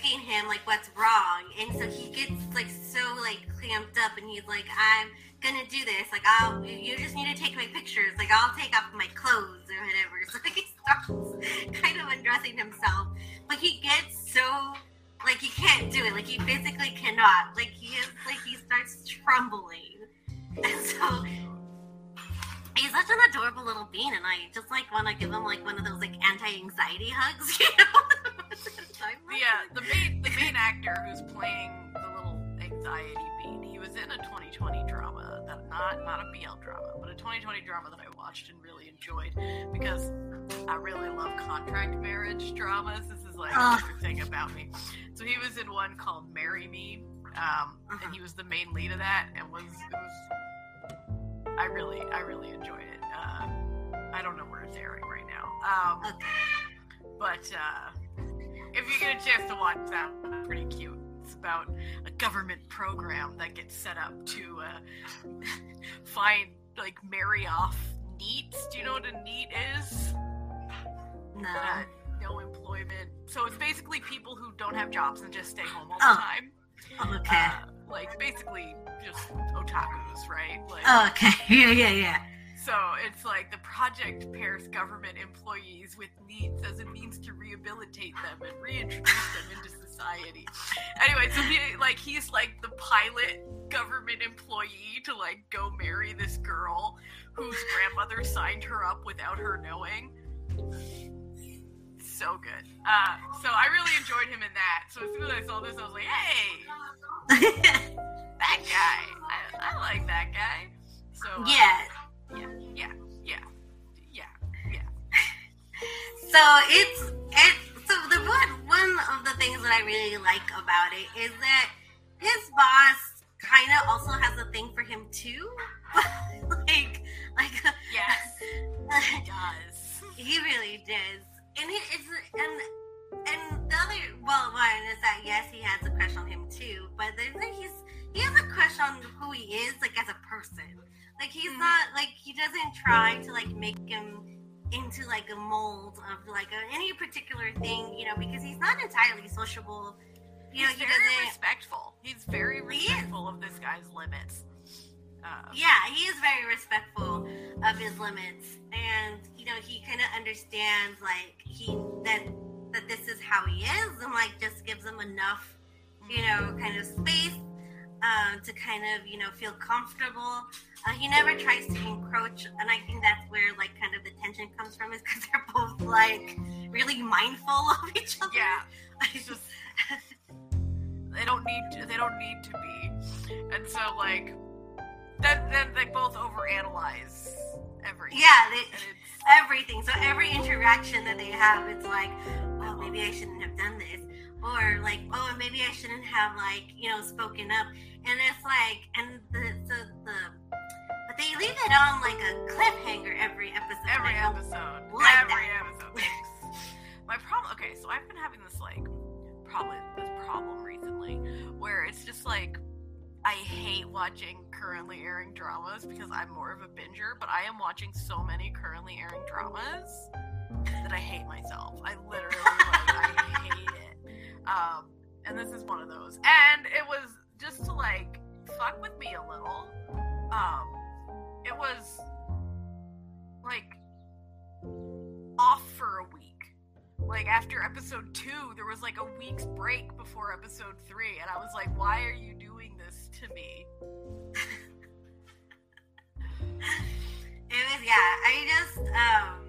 [SPEAKER 1] asking him like what's wrong, and so he gets like so like clamped up, and he's like, "I'm gonna do this. Like, I'll you just need to take my pictures. Like, I'll take off my clothes or whatever." So like, he starts kind of undressing himself, but he gets so like he can't do it. Like he physically cannot. Like he is like he starts trembling, and so he's such an adorable little bean, and I just like want to give him like one of those like anti-anxiety hugs, you know.
[SPEAKER 2] yeah, the main the main actor who's playing the little anxiety bean, he was in a 2020 drama that not not a BL drama, but a 2020 drama that I watched and really enjoyed because I really love contract marriage dramas. This is like uh. a thing about me. So he was in one called "Marry Me," um, uh-huh. and he was the main lead of that, and was it was. I really, I really enjoyed it. Uh, I don't know where it's airing right now, um, but uh, if you get a chance to watch that, pretty cute. It's about a government program that gets set up to uh, find like marry off NEETs. Do you know what a NEET is?
[SPEAKER 1] No. Uh,
[SPEAKER 2] no employment. So it's basically people who don't have jobs and just stay home all the oh. time.
[SPEAKER 1] Okay. Uh,
[SPEAKER 2] like basically just otakus, right? Like,
[SPEAKER 1] oh, okay. Yeah, yeah, yeah.
[SPEAKER 2] So it's like the project pairs government employees with NEETs as a means to rehabilitate them and reintroduce them into society. Anyway, so he like he's like the pilot government employee to like go marry this girl whose grandmother signed her up without her knowing so good. Uh, so I really enjoyed him in that. So as soon as I saw this, I was like, hey, that guy. I, I, like that guy. So uh,
[SPEAKER 1] yeah,
[SPEAKER 2] yeah, yeah, yeah, yeah, yeah.
[SPEAKER 1] so it's it's so the one one of the things that I really like about it is that his boss kind of also has a thing for him too. like like
[SPEAKER 2] yes, he does.
[SPEAKER 1] He really does and it, it's and and the other well one is that yes he has a crush on him too, but there's he's he has a crush on who he is like as a person. Like he's mm-hmm. not like he doesn't try to like make him into like a mold of like a, any particular thing, you know, because he's not entirely sociable. You know, he
[SPEAKER 2] very
[SPEAKER 1] doesn't
[SPEAKER 2] respectful. He's very respectful of this guy's limits.
[SPEAKER 1] Um, yeah, he is very respectful of his limits, and you know he kind of understands like he that that this is how he is, and like just gives him enough, you know, kind of space uh, to kind of you know feel comfortable. Uh, he never tries to encroach, and I think that's where like kind of the tension comes from, is because they're both like really mindful of each other.
[SPEAKER 2] Yeah, I just they don't need to, they don't need to be, and so like then, then they both overanalyze everything.
[SPEAKER 1] Yeah, they, everything. So every interaction that they have, it's like, oh, maybe I shouldn't have done this, or like, oh, maybe I shouldn't have like, you know, spoken up. And it's like, and the the, the but they leave it on like a cliffhanger every episode.
[SPEAKER 2] Every episode. Like every that. episode. My problem. Okay, so I've been having this like probably this problem recently where it's just like I hate watching currently airing dramas because I'm more of a binger, but I am watching so many currently airing dramas that I hate myself. I literally like I hate it. Um, and this is one of those. And it was just to like fuck with me a little. Um, it was like off for a week like after episode two, there was like a week's break before episode three, and I was like, why are you doing this to me?
[SPEAKER 1] it was yeah. I just um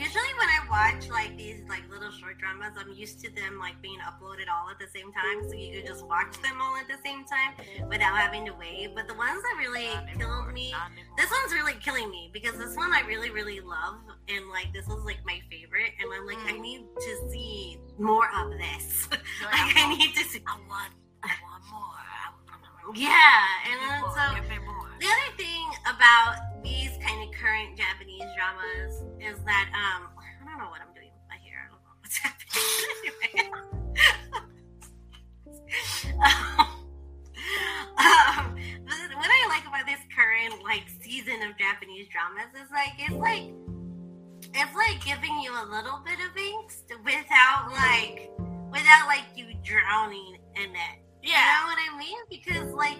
[SPEAKER 1] usually when I watch like these like little short dramas, I'm used to them like being uploaded all at the same time, so you could just watch them all at the same time without having to wait. But the ones that really killed me, this one's really killing me because this one I really really love, and like this was like my favorite, and I'm like mm. I need to see more of this. like, like I need to see.
[SPEAKER 2] I want, I want more.
[SPEAKER 1] Yeah, and then so the other thing about these kind of current Japanese dramas is that um I don't know what I'm doing with my hair. I don't know what's happening. um, what I like about this current like season of Japanese dramas is like it's like it's like giving you a little bit of angst without like without like you drowning in it.
[SPEAKER 2] Yeah.
[SPEAKER 1] You know what I mean? Because like,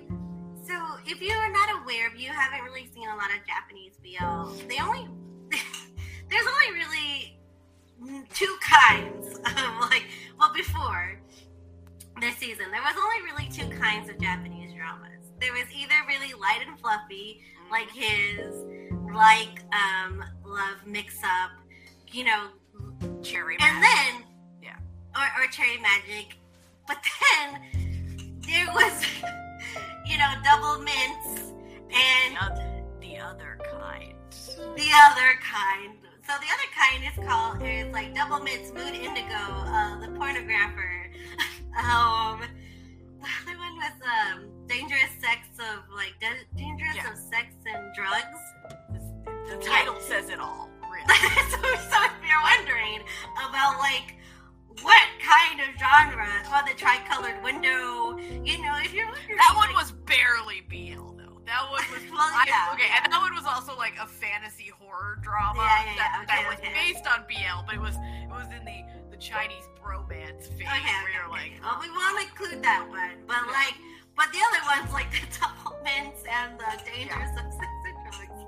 [SPEAKER 1] so if you are not aware, if you haven't really seen a lot of Japanese BL, they only there's only really two kinds of like well before this season there was only really two kinds of Japanese dramas. There was either really light and fluffy, like his, like um love mix up, you know,
[SPEAKER 2] Cherry
[SPEAKER 1] and
[SPEAKER 2] Magic.
[SPEAKER 1] then
[SPEAKER 2] Yeah.
[SPEAKER 1] or, or cherry magic but then there was you know double mints and
[SPEAKER 2] the other, the other kind.
[SPEAKER 1] the other kind so the other kind is called is like double mints mood indigo uh the pornographer um the other one was um dangerous sex of like da- dangerous
[SPEAKER 2] Yeah.
[SPEAKER 1] of sex and drugs
[SPEAKER 2] The title says it all, really.
[SPEAKER 1] so, so if you're wondering about like what kind of genre, well, the tricolored window, you know, if you're
[SPEAKER 2] That one That one was
[SPEAKER 1] Well,
[SPEAKER 2] I- okay,
[SPEAKER 1] yeah.
[SPEAKER 2] and that one was also like a fantasy horror drama
[SPEAKER 1] Yeah, yeah,
[SPEAKER 2] that,
[SPEAKER 1] yeah,
[SPEAKER 2] that
[SPEAKER 1] okay,
[SPEAKER 2] was
[SPEAKER 1] okay.
[SPEAKER 2] based on BL, but it was it was in the the Chinese bromance phase
[SPEAKER 1] okay, okay,
[SPEAKER 2] where you're
[SPEAKER 1] okay.
[SPEAKER 2] like,
[SPEAKER 1] well, we won't include that one, but
[SPEAKER 2] Yeah.
[SPEAKER 1] like, but the other ones like the double mints and the dangerous of sex and drugs.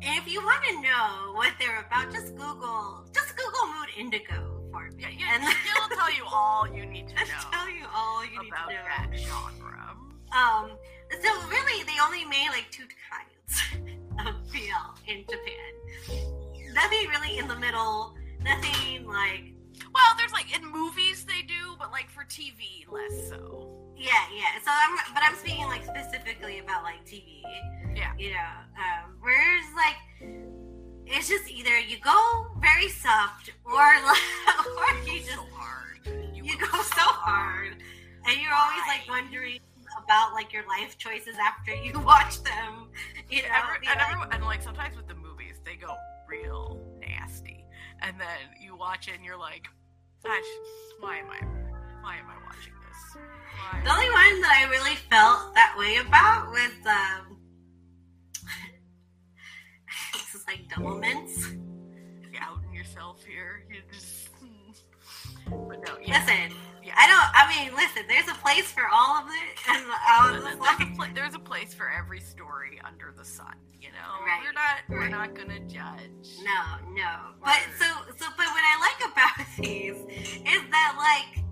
[SPEAKER 1] If you want to know what they're about, just Google, just Google Mood Indigo for me,
[SPEAKER 2] yeah, yeah,
[SPEAKER 1] and
[SPEAKER 2] it'll tell you all you need to know
[SPEAKER 1] tell you all you need
[SPEAKER 2] about
[SPEAKER 1] to know.
[SPEAKER 2] that genre.
[SPEAKER 1] Um, so really, they only made like two kinds of BL in Japan. Nothing really in the middle. Nothing like
[SPEAKER 2] Well, there's like in movies they do, but like for TV less so.
[SPEAKER 1] yeah, yeah. So I'm, but I'm speaking like specifically about like TV.
[SPEAKER 2] Yeah.
[SPEAKER 1] You know, um, whereas like it's just either you go very soft or or you just
[SPEAKER 2] so hard.
[SPEAKER 1] you go so hard, and you're always like wondering about like your life choices after you watch them. You know,
[SPEAKER 2] Every, and,
[SPEAKER 1] like-
[SPEAKER 2] everyone, and like sometimes with the movies, they go real nasty, and then you watch it and you're like, "Gosh, why am I, why am I watching this? Why?"
[SPEAKER 1] The only one that I really felt that way about was um this is like double mints.
[SPEAKER 2] You're outing yourself here. You just, but no, yeah,
[SPEAKER 1] Listen. I don't I mean listen, there's a place for all of it and um, I was
[SPEAKER 2] There's a, pla- there's a place for every story under the sun. You know,
[SPEAKER 1] Right,
[SPEAKER 2] we're not we're not gonna judge.
[SPEAKER 1] no, no. But so so but what I like about these is that like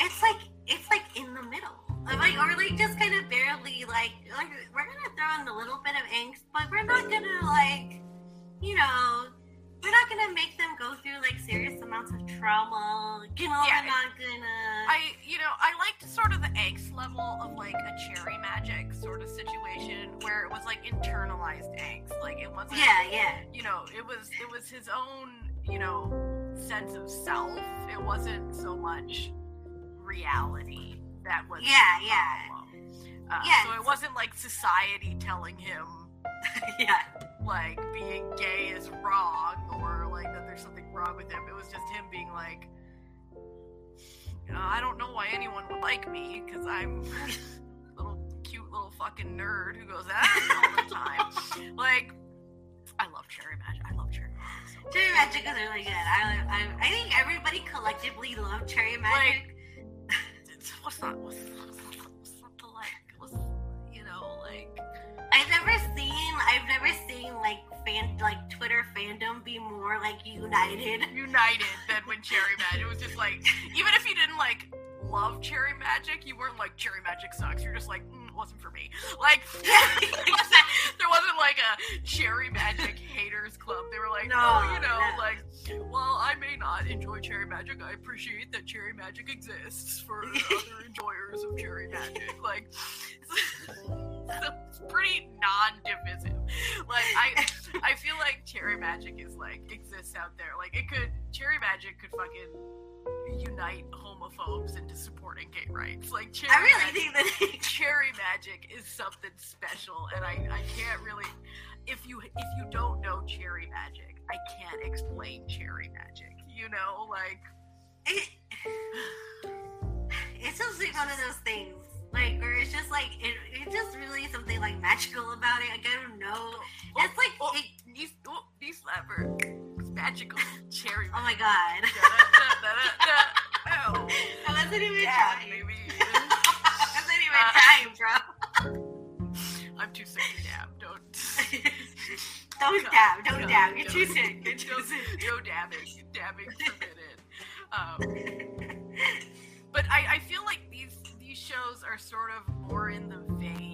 [SPEAKER 1] it's like it's like in the middle. Of, Like or like just kind of barely like like we're gonna throw in a little bit of angst, but we're not gonna like you know we're not gonna make them go through like serious amounts of trauma. You know,
[SPEAKER 2] Yeah,
[SPEAKER 1] we're not gonna.
[SPEAKER 2] I, you know, I liked sort of the angst level of like a cherry magic sort of situation where it was like internalized angst. Like it wasn't,
[SPEAKER 1] yeah, yeah,
[SPEAKER 2] you know, it was it was his own, you know, sense of self. It wasn't so much reality that was
[SPEAKER 1] Yeah, yeah.
[SPEAKER 2] Uh,
[SPEAKER 1] Yeah,
[SPEAKER 2] So it wasn't like society telling him
[SPEAKER 1] yeah.
[SPEAKER 2] Like being gay is wrong or like that there's something wrong with him. It was just him being like, "Uh, I don't know why anyone would like me because I'm a little cute little fucking nerd who goes ah all the time. like, I love Cherry Magic. I love Cherry Magic. So.
[SPEAKER 1] Cherry Magic is really good. I, I, I think everybody collectively loved Cherry Magic.
[SPEAKER 2] It's, what's not what's, what's, what's not to like? What's you know like
[SPEAKER 1] I've never seen, I've never seen like fan, like Twitter fandom be more like united.
[SPEAKER 2] united than when Cherry Magic. It was just like, even if you didn't like love Cherry Magic, you weren't like Cherry Magic sucks. You're just like, mm, it wasn't for me. Like, there wasn't, there wasn't like a Cherry Magic haters club. They were like,
[SPEAKER 1] No,
[SPEAKER 2] oh, you know,
[SPEAKER 1] no.
[SPEAKER 2] like, well, I may not enjoy Cherry Magic. I appreciate that Cherry Magic exists for other enjoyers of Cherry Magic. Like, so it's pretty non-divisive. Like, I, I feel like Cherry Magic is like exists out there. Like it could Cherry Magic could fucking unite homophobes into supporting gay rights. Like Cherry
[SPEAKER 1] I really
[SPEAKER 2] Magic,
[SPEAKER 1] think that
[SPEAKER 2] Cherry Magic is something special, and I I can't really if you if you don't know Cherry Magic, I can't explain Cherry Magic. You know, like
[SPEAKER 1] it, it's just like one of those things, like where it's just like it, it's just really something like magical about it. Like I don't know. It's like
[SPEAKER 2] oh,
[SPEAKER 1] it,
[SPEAKER 2] these oh, these slapper it's magical cherry.
[SPEAKER 1] oh my god.
[SPEAKER 2] Oh,
[SPEAKER 1] I wasn't even
[SPEAKER 2] yeah,
[SPEAKER 1] trying.
[SPEAKER 2] maybe.
[SPEAKER 1] I wasn't even
[SPEAKER 2] Uh,
[SPEAKER 1] trying, bro.
[SPEAKER 2] I'm too sick to dab. Don't.
[SPEAKER 1] Don't dab, don't
[SPEAKER 2] no,
[SPEAKER 1] dab. You're
[SPEAKER 2] no.
[SPEAKER 1] too sick. You're too sick.
[SPEAKER 2] no dabbing. Dabbing forbidden. Um, but I, I feel like these these shows are sort of more in the vein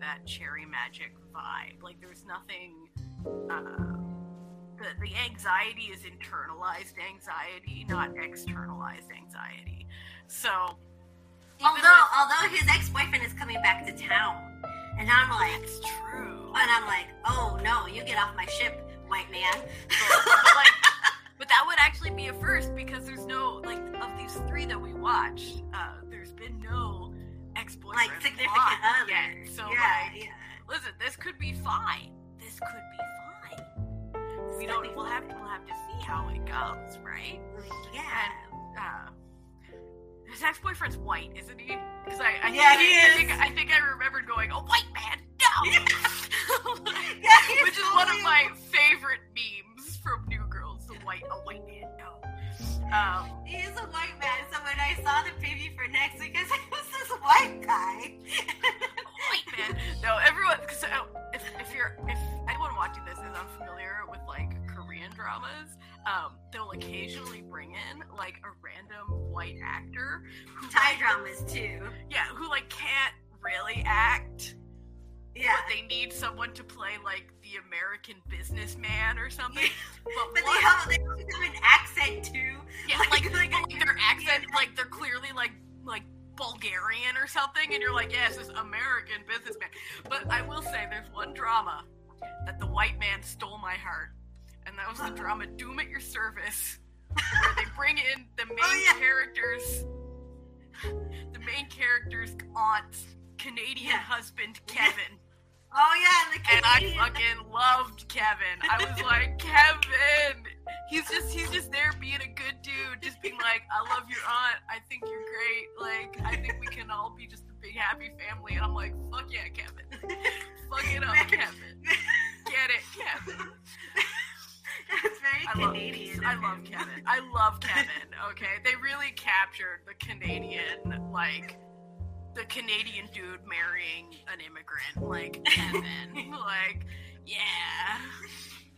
[SPEAKER 2] that cherry magic vibe. Like there's nothing. Uh, the the anxiety is internalized anxiety, not externalized anxiety. So.
[SPEAKER 1] Although,
[SPEAKER 2] with-
[SPEAKER 1] although his ex-boyfriend is coming back to town, and I'm like,
[SPEAKER 2] that's true.
[SPEAKER 1] and I'm like, oh no, you get off my ship, white man.
[SPEAKER 2] but, but, like, but that would actually be a first because there's no like of these three that we watched. Uh, there's been no ex-boyfriend
[SPEAKER 1] like significant other.
[SPEAKER 2] yet. So
[SPEAKER 1] yeah,
[SPEAKER 2] like,
[SPEAKER 1] yeah.
[SPEAKER 2] listen, this could be fine. This could be fine. We don't. We'll have to. We'll have to see how it goes, right?
[SPEAKER 1] Yeah.
[SPEAKER 2] And uh, his ex-boyfriend's white, isn't he? Because I, I
[SPEAKER 1] Yeah,
[SPEAKER 2] think,
[SPEAKER 1] he
[SPEAKER 2] I,
[SPEAKER 1] is.
[SPEAKER 2] think I think I remembered going, "A white man, no,"
[SPEAKER 1] Yeah, he's
[SPEAKER 2] which is one of my favorite memes from New Girls. The white, a white. Um,
[SPEAKER 1] He is a white man, so when I saw the preview for next week, I was like, who's this white guy?
[SPEAKER 2] white man. No, everyone. So if, if you're if anyone watching this is unfamiliar with like Korean dramas, um, they'll occasionally bring in like a random white actor who
[SPEAKER 1] Thai
[SPEAKER 2] like,
[SPEAKER 1] dramas too.
[SPEAKER 2] yeah, who like can't really act,
[SPEAKER 1] Yeah.
[SPEAKER 2] but they need someone to play like the American businessman or something. But,
[SPEAKER 1] But they have, they have an accent too.
[SPEAKER 2] yeah,
[SPEAKER 1] like-
[SPEAKER 2] like,
[SPEAKER 1] like
[SPEAKER 2] like, their accent, like they're clearly like like Bulgarian or something, and you're like, yes, this American businessman. But I will say, there's one drama that the white man stole my heart, and that was the drama "Doom at Your Service," where they bring in the oh, main
[SPEAKER 1] Oh, yeah.
[SPEAKER 2] characters, the main character's aunt's Canadian
[SPEAKER 1] Yeah.
[SPEAKER 2] husband, Kevin.
[SPEAKER 1] Oh yeah, the
[SPEAKER 2] And I fucking loved Kevin. I was like, Kevin. He's just he's just there being a good dude, just being like, I love your aunt. I think you're great. Like, I think we can all be just a big happy family. And I'm like, fuck yeah, Kevin. Fuck it up, Kevin. Get it, Kevin.
[SPEAKER 1] That's very
[SPEAKER 2] I love,
[SPEAKER 1] Canadian.
[SPEAKER 2] I love. Kevin. I love Kevin. Okay, they really captured the Canadian, like the Canadian dude marrying an immigrant, like Kevin. like, yeah.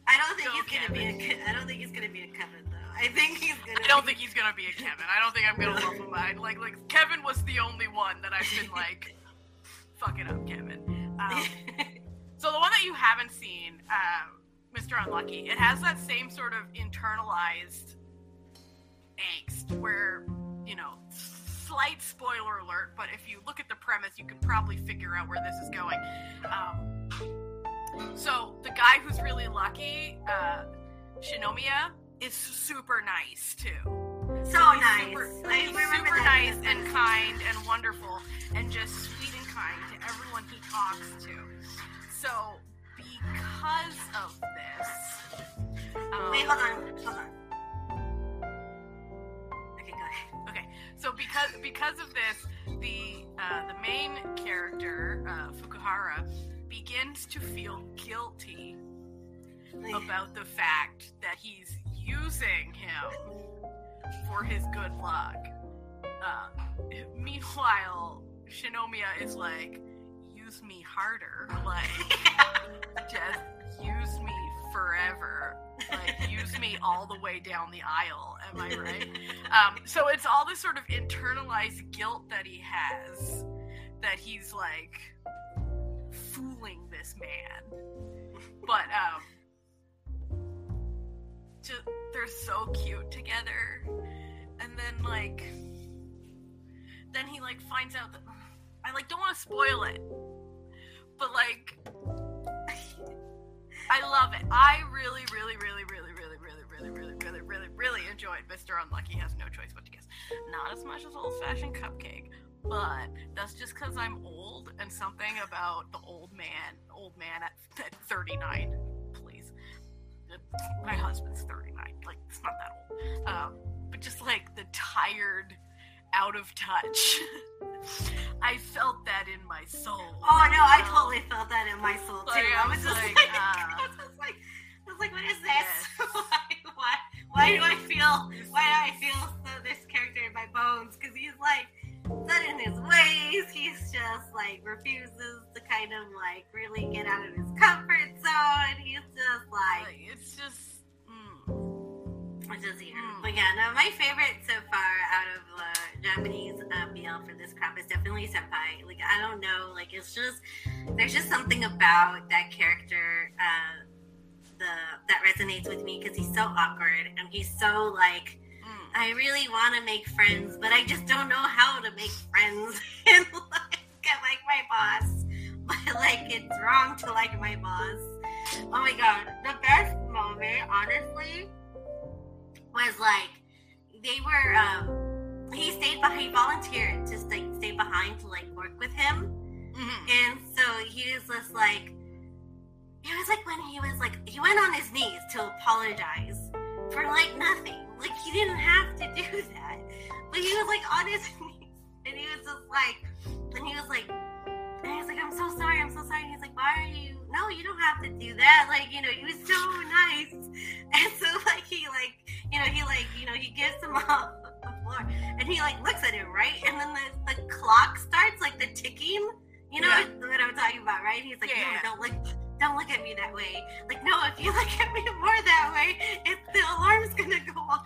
[SPEAKER 1] I don't think
[SPEAKER 2] Go,
[SPEAKER 1] he's gonna be a. I don't think he's gonna be a Kevin though. I think he's gonna.
[SPEAKER 2] I don't
[SPEAKER 1] be-
[SPEAKER 2] think he's gonna be a Kevin. I don't think I'm gonna love him. I, like, like Kevin was the only one that I've been like, fuck it up, Kevin. Um, so the one that you haven't seen, uh, Mr. Unlucky, it has that same sort of internalized angst where, you know, slight spoiler alert, but if you look at the premise, you can probably figure out where this is going. Um, so the guy who's really lucky, uh, Shinomiya, is super nice too.
[SPEAKER 1] so
[SPEAKER 2] He's
[SPEAKER 1] nice.
[SPEAKER 2] Super,
[SPEAKER 1] remember
[SPEAKER 2] super nice and kind and wonderful and just sweet and kind to everyone he talks to. So because of this, um,
[SPEAKER 1] Wait, hold on, hold on. Okay.
[SPEAKER 2] Okay, so because because of this, the uh, the main character uh, Fukuhara begins to feel guilty about the fact that he's using him for his good luck. Uh, meanwhile, Shinomiya is like, use me harder, like just use me forever, like use me all the way down the aisle. Am I right? um, so it's all this sort of internalized guilt that he has that he's like fooling this man but um just, they're so cute together and then like then he like finds out that i like don't want to spoil it but like i love it i really really really really really really really really really really really enjoyed mr unlucky has no choice but to guess not as much as old fashioned cupcake but that's just because i'm old and something about the old man old man at, at 39 please my husband's 39 like it's not that old um, but just like the tired out of touch i felt that in my soul
[SPEAKER 1] Oh no, I totally felt that in my soul too.
[SPEAKER 2] Like,
[SPEAKER 1] I
[SPEAKER 2] I
[SPEAKER 1] was
[SPEAKER 2] was
[SPEAKER 1] just
[SPEAKER 2] like,
[SPEAKER 1] like,
[SPEAKER 2] uh,
[SPEAKER 1] I was like, I was like, what is this?
[SPEAKER 2] Yes.
[SPEAKER 1] why, why, why do I feel? Why do I feel so, this character in my bones because he's like set in his ways. He's just like refuses to kind of like really get out of his comfort zone. He's just like,
[SPEAKER 2] Like, it's just.
[SPEAKER 1] Just.
[SPEAKER 2] Mm.
[SPEAKER 1] But yeah, no, my favorite so far out of uh, Japanese uh, BL for this crop is definitely Senpai. Like I don't know, like it's just there's just something about that character. Uh, the that resonates with me because he's so awkward and he's so like
[SPEAKER 2] Mm.
[SPEAKER 1] I really want to make friends, but I just don't know how to make friends. and like, I like my boss, but like it's wrong to like my boss. Oh my god, the best moment, honestly, was like they were. um He stayed behind. He volunteered to like stay behind to like work with him,
[SPEAKER 2] Mhm.
[SPEAKER 1] and so he was just like. It was like when he was like he went on his knees to apologize for like nothing. Like he didn't have to do that. But he was like on his knees and he was just like and he was like and he was like, I'm so sorry, I'm so sorry. And he's like, Why are you no, you don't have to do that. Like, you know, he was so nice. And so like he like you know, he like, you know, he gives him off the floor and he like looks at him, right? And then the, the clock starts like the ticking. You know
[SPEAKER 2] Yeah.
[SPEAKER 1] what I'm talking about, right? He's like,
[SPEAKER 2] Yeah.
[SPEAKER 1] No, don't look don't look at me that way. Like, no, if you look at me more that way, it, the alarm's gonna go off.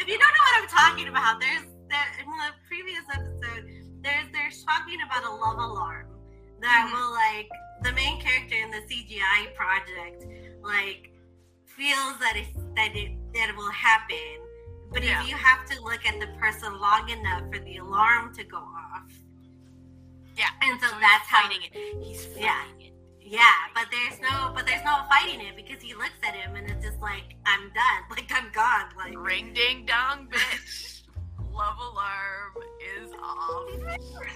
[SPEAKER 1] If you don't know what I'm talking about, there's there in the previous episode, there's they're talking about a love alarm that
[SPEAKER 2] Mhm.
[SPEAKER 1] will like the main character in the CGI project like feels that it that it that it will happen, but
[SPEAKER 2] Yeah.
[SPEAKER 1] if you have to look at the person long enough for the alarm to go off,
[SPEAKER 2] Yeah.
[SPEAKER 1] and so,
[SPEAKER 2] So
[SPEAKER 1] that's how
[SPEAKER 2] fighting it. He's fighting
[SPEAKER 1] Yeah.
[SPEAKER 2] it.
[SPEAKER 1] yeah, but there's no, but there's no fighting it because he looks at him and it's just like I'm done, like I'm gone, like
[SPEAKER 2] Ring ding dong, bitch. Love alarm is off.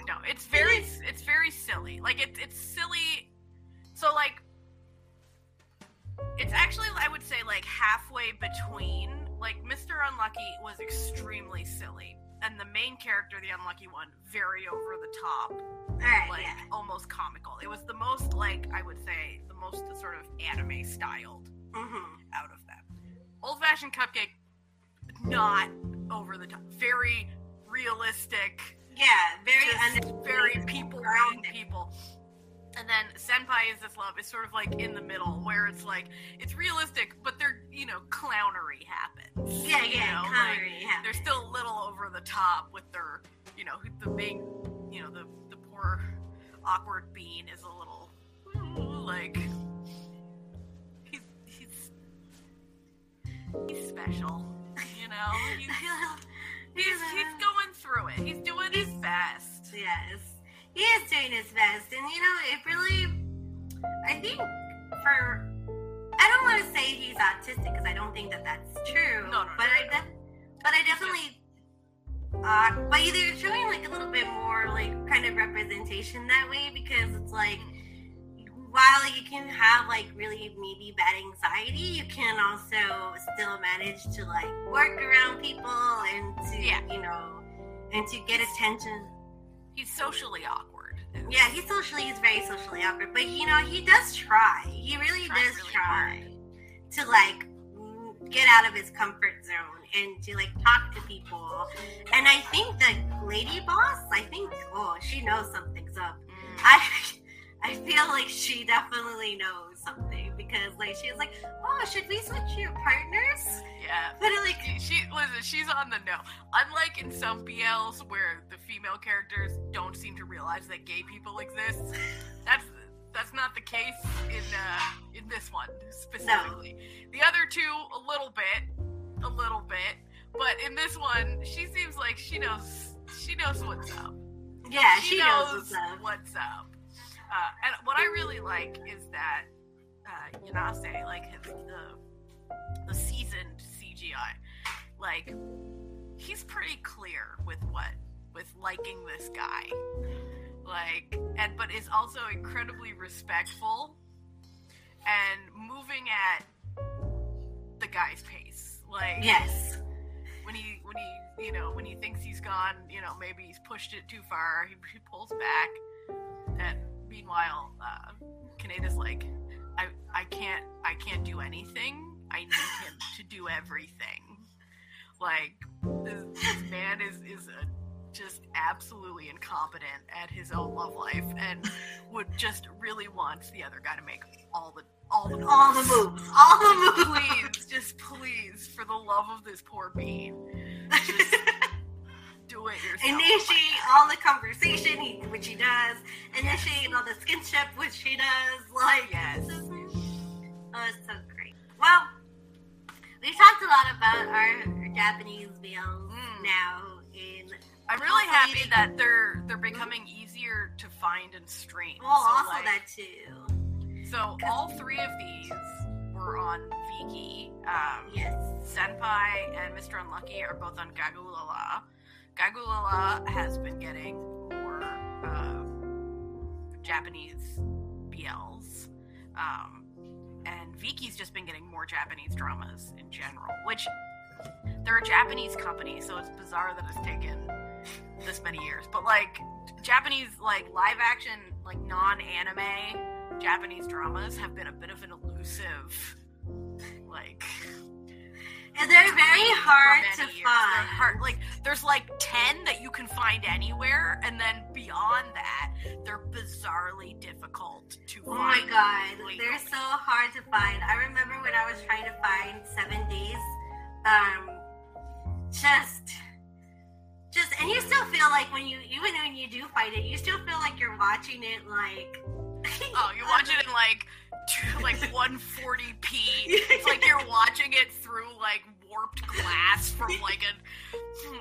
[SPEAKER 2] No, it's very, it's very silly. Like it's, it's silly. So like, it's actually, I would say, like halfway between. Like Mr. Unlucky was extremely silly, and the main character, the unlucky one, very over the top.
[SPEAKER 1] right,
[SPEAKER 2] like
[SPEAKER 1] yeah,
[SPEAKER 2] almost comical. It was the most like I would say the most sort of anime styled
[SPEAKER 1] hmm
[SPEAKER 2] out of them. Old fashioned cupcake, not over the top, very realistic,
[SPEAKER 1] yeah, very
[SPEAKER 2] very people
[SPEAKER 1] around
[SPEAKER 2] people. And then Senpai is this love is sort of like in the middle where it's like it's realistic, but they're you know clownery happens.
[SPEAKER 1] Yeah, yeah,
[SPEAKER 2] know, like,
[SPEAKER 1] comedy, yeah.
[SPEAKER 2] they're still a little over the top with their, you know, the main, you know, the the poor awkward bean is a little like he's he's he's special, you know. He's he's, he's going through it. He's doing his best.
[SPEAKER 1] yes, he is doing his best, and you know, it really, I think for, I don't want to say he's autistic because I don't think that that's true.
[SPEAKER 2] No, no,
[SPEAKER 1] but
[SPEAKER 2] no,
[SPEAKER 1] I,
[SPEAKER 2] no.
[SPEAKER 1] def- but I definitely. Uh, but they're showing like a little bit more like kind of representation that way because it's like while you can have like really maybe bad anxiety, you can also still manage to like work around people and to
[SPEAKER 2] Yeah.
[SPEAKER 1] you know and to get attention.
[SPEAKER 2] He's socially awkward.
[SPEAKER 1] Yeah, he's socially he's very socially awkward, but you know he does try. He really
[SPEAKER 2] Tries
[SPEAKER 1] does
[SPEAKER 2] really
[SPEAKER 1] try to like get out of his comfort zone and to like talk to people. And I think the lady boss, I think oh she knows something's up.
[SPEAKER 2] Mm.
[SPEAKER 1] I I feel like she definitely knows something because like she was like, oh, should we switch your partners?
[SPEAKER 2] Yeah.
[SPEAKER 1] But like,
[SPEAKER 2] She, she listen. She's on the know. Unlike in some BLs where the female characters don't seem to realize that gay people exist, that's that's not the case in uh, in this one specifically. The other two, a little bit, a little bit, but in this one, she seems like she knows she knows what's up.
[SPEAKER 1] yeah, she, knows, what's up.
[SPEAKER 2] what's up. Uh, and what I really like is that uh, Yanase, like his, the the seasoned CGI, like he's pretty clear with what with liking this guy, like and but is also incredibly respectful and moving at the guy's pace. Like
[SPEAKER 1] Yes.
[SPEAKER 2] when he when he you know when he thinks he's gone you know maybe he's pushed it too far he, he pulls back and meanwhile uh Kaneda's like I I can't I can't do anything I need him to do everything Like this, this man is is a, just absolutely incompetent at his own love life, and would just really want the other guy to make all the all the moves.
[SPEAKER 1] All the moves. All the moves.
[SPEAKER 2] please, just please, for the love of this poor bean, just do it yourself.
[SPEAKER 1] Initiate all the conversation, which he does. Initiate all the skinship, which he does. Like,
[SPEAKER 2] Yes.
[SPEAKER 1] oh, it's so great. Well, we've talked a lot about our Japanese BLs
[SPEAKER 2] Mm.
[SPEAKER 1] now. In
[SPEAKER 2] I'm really happy
[SPEAKER 1] eating-
[SPEAKER 2] that they're they're becoming easier to find and stream.
[SPEAKER 1] well,
[SPEAKER 2] So,
[SPEAKER 1] also
[SPEAKER 2] like,
[SPEAKER 1] that too.
[SPEAKER 2] So all three of these were on Viki. Um,
[SPEAKER 1] Yes.
[SPEAKER 2] Senpai and Mr. Unlucky are both on GagaOOLala. GagaOOLala has been getting more uh, Japanese BLs. Um, and Viki's just been getting more Japanese dramas in general, which they're a Japanese company, so it's bizarre that it's taken this many years. But like Japanese, like live action, like non anime Japanese dramas have been a bit of an elusive, like
[SPEAKER 1] And they're very hard to
[SPEAKER 2] years. They're
[SPEAKER 1] find.
[SPEAKER 2] hard- like there's like ten that you can find anywhere, and then beyond that, they're bizarrely difficult to find.
[SPEAKER 1] Oh my god,
[SPEAKER 2] legally.
[SPEAKER 1] they're so hard to find. I remember when I was trying to find Seven Days, um, just, just, and you still feel like when you, even when you do find it, you still feel like you're watching it like.
[SPEAKER 2] Oh, you watch it in like two- like 140p. It's like you're watching it through like warped glass from like a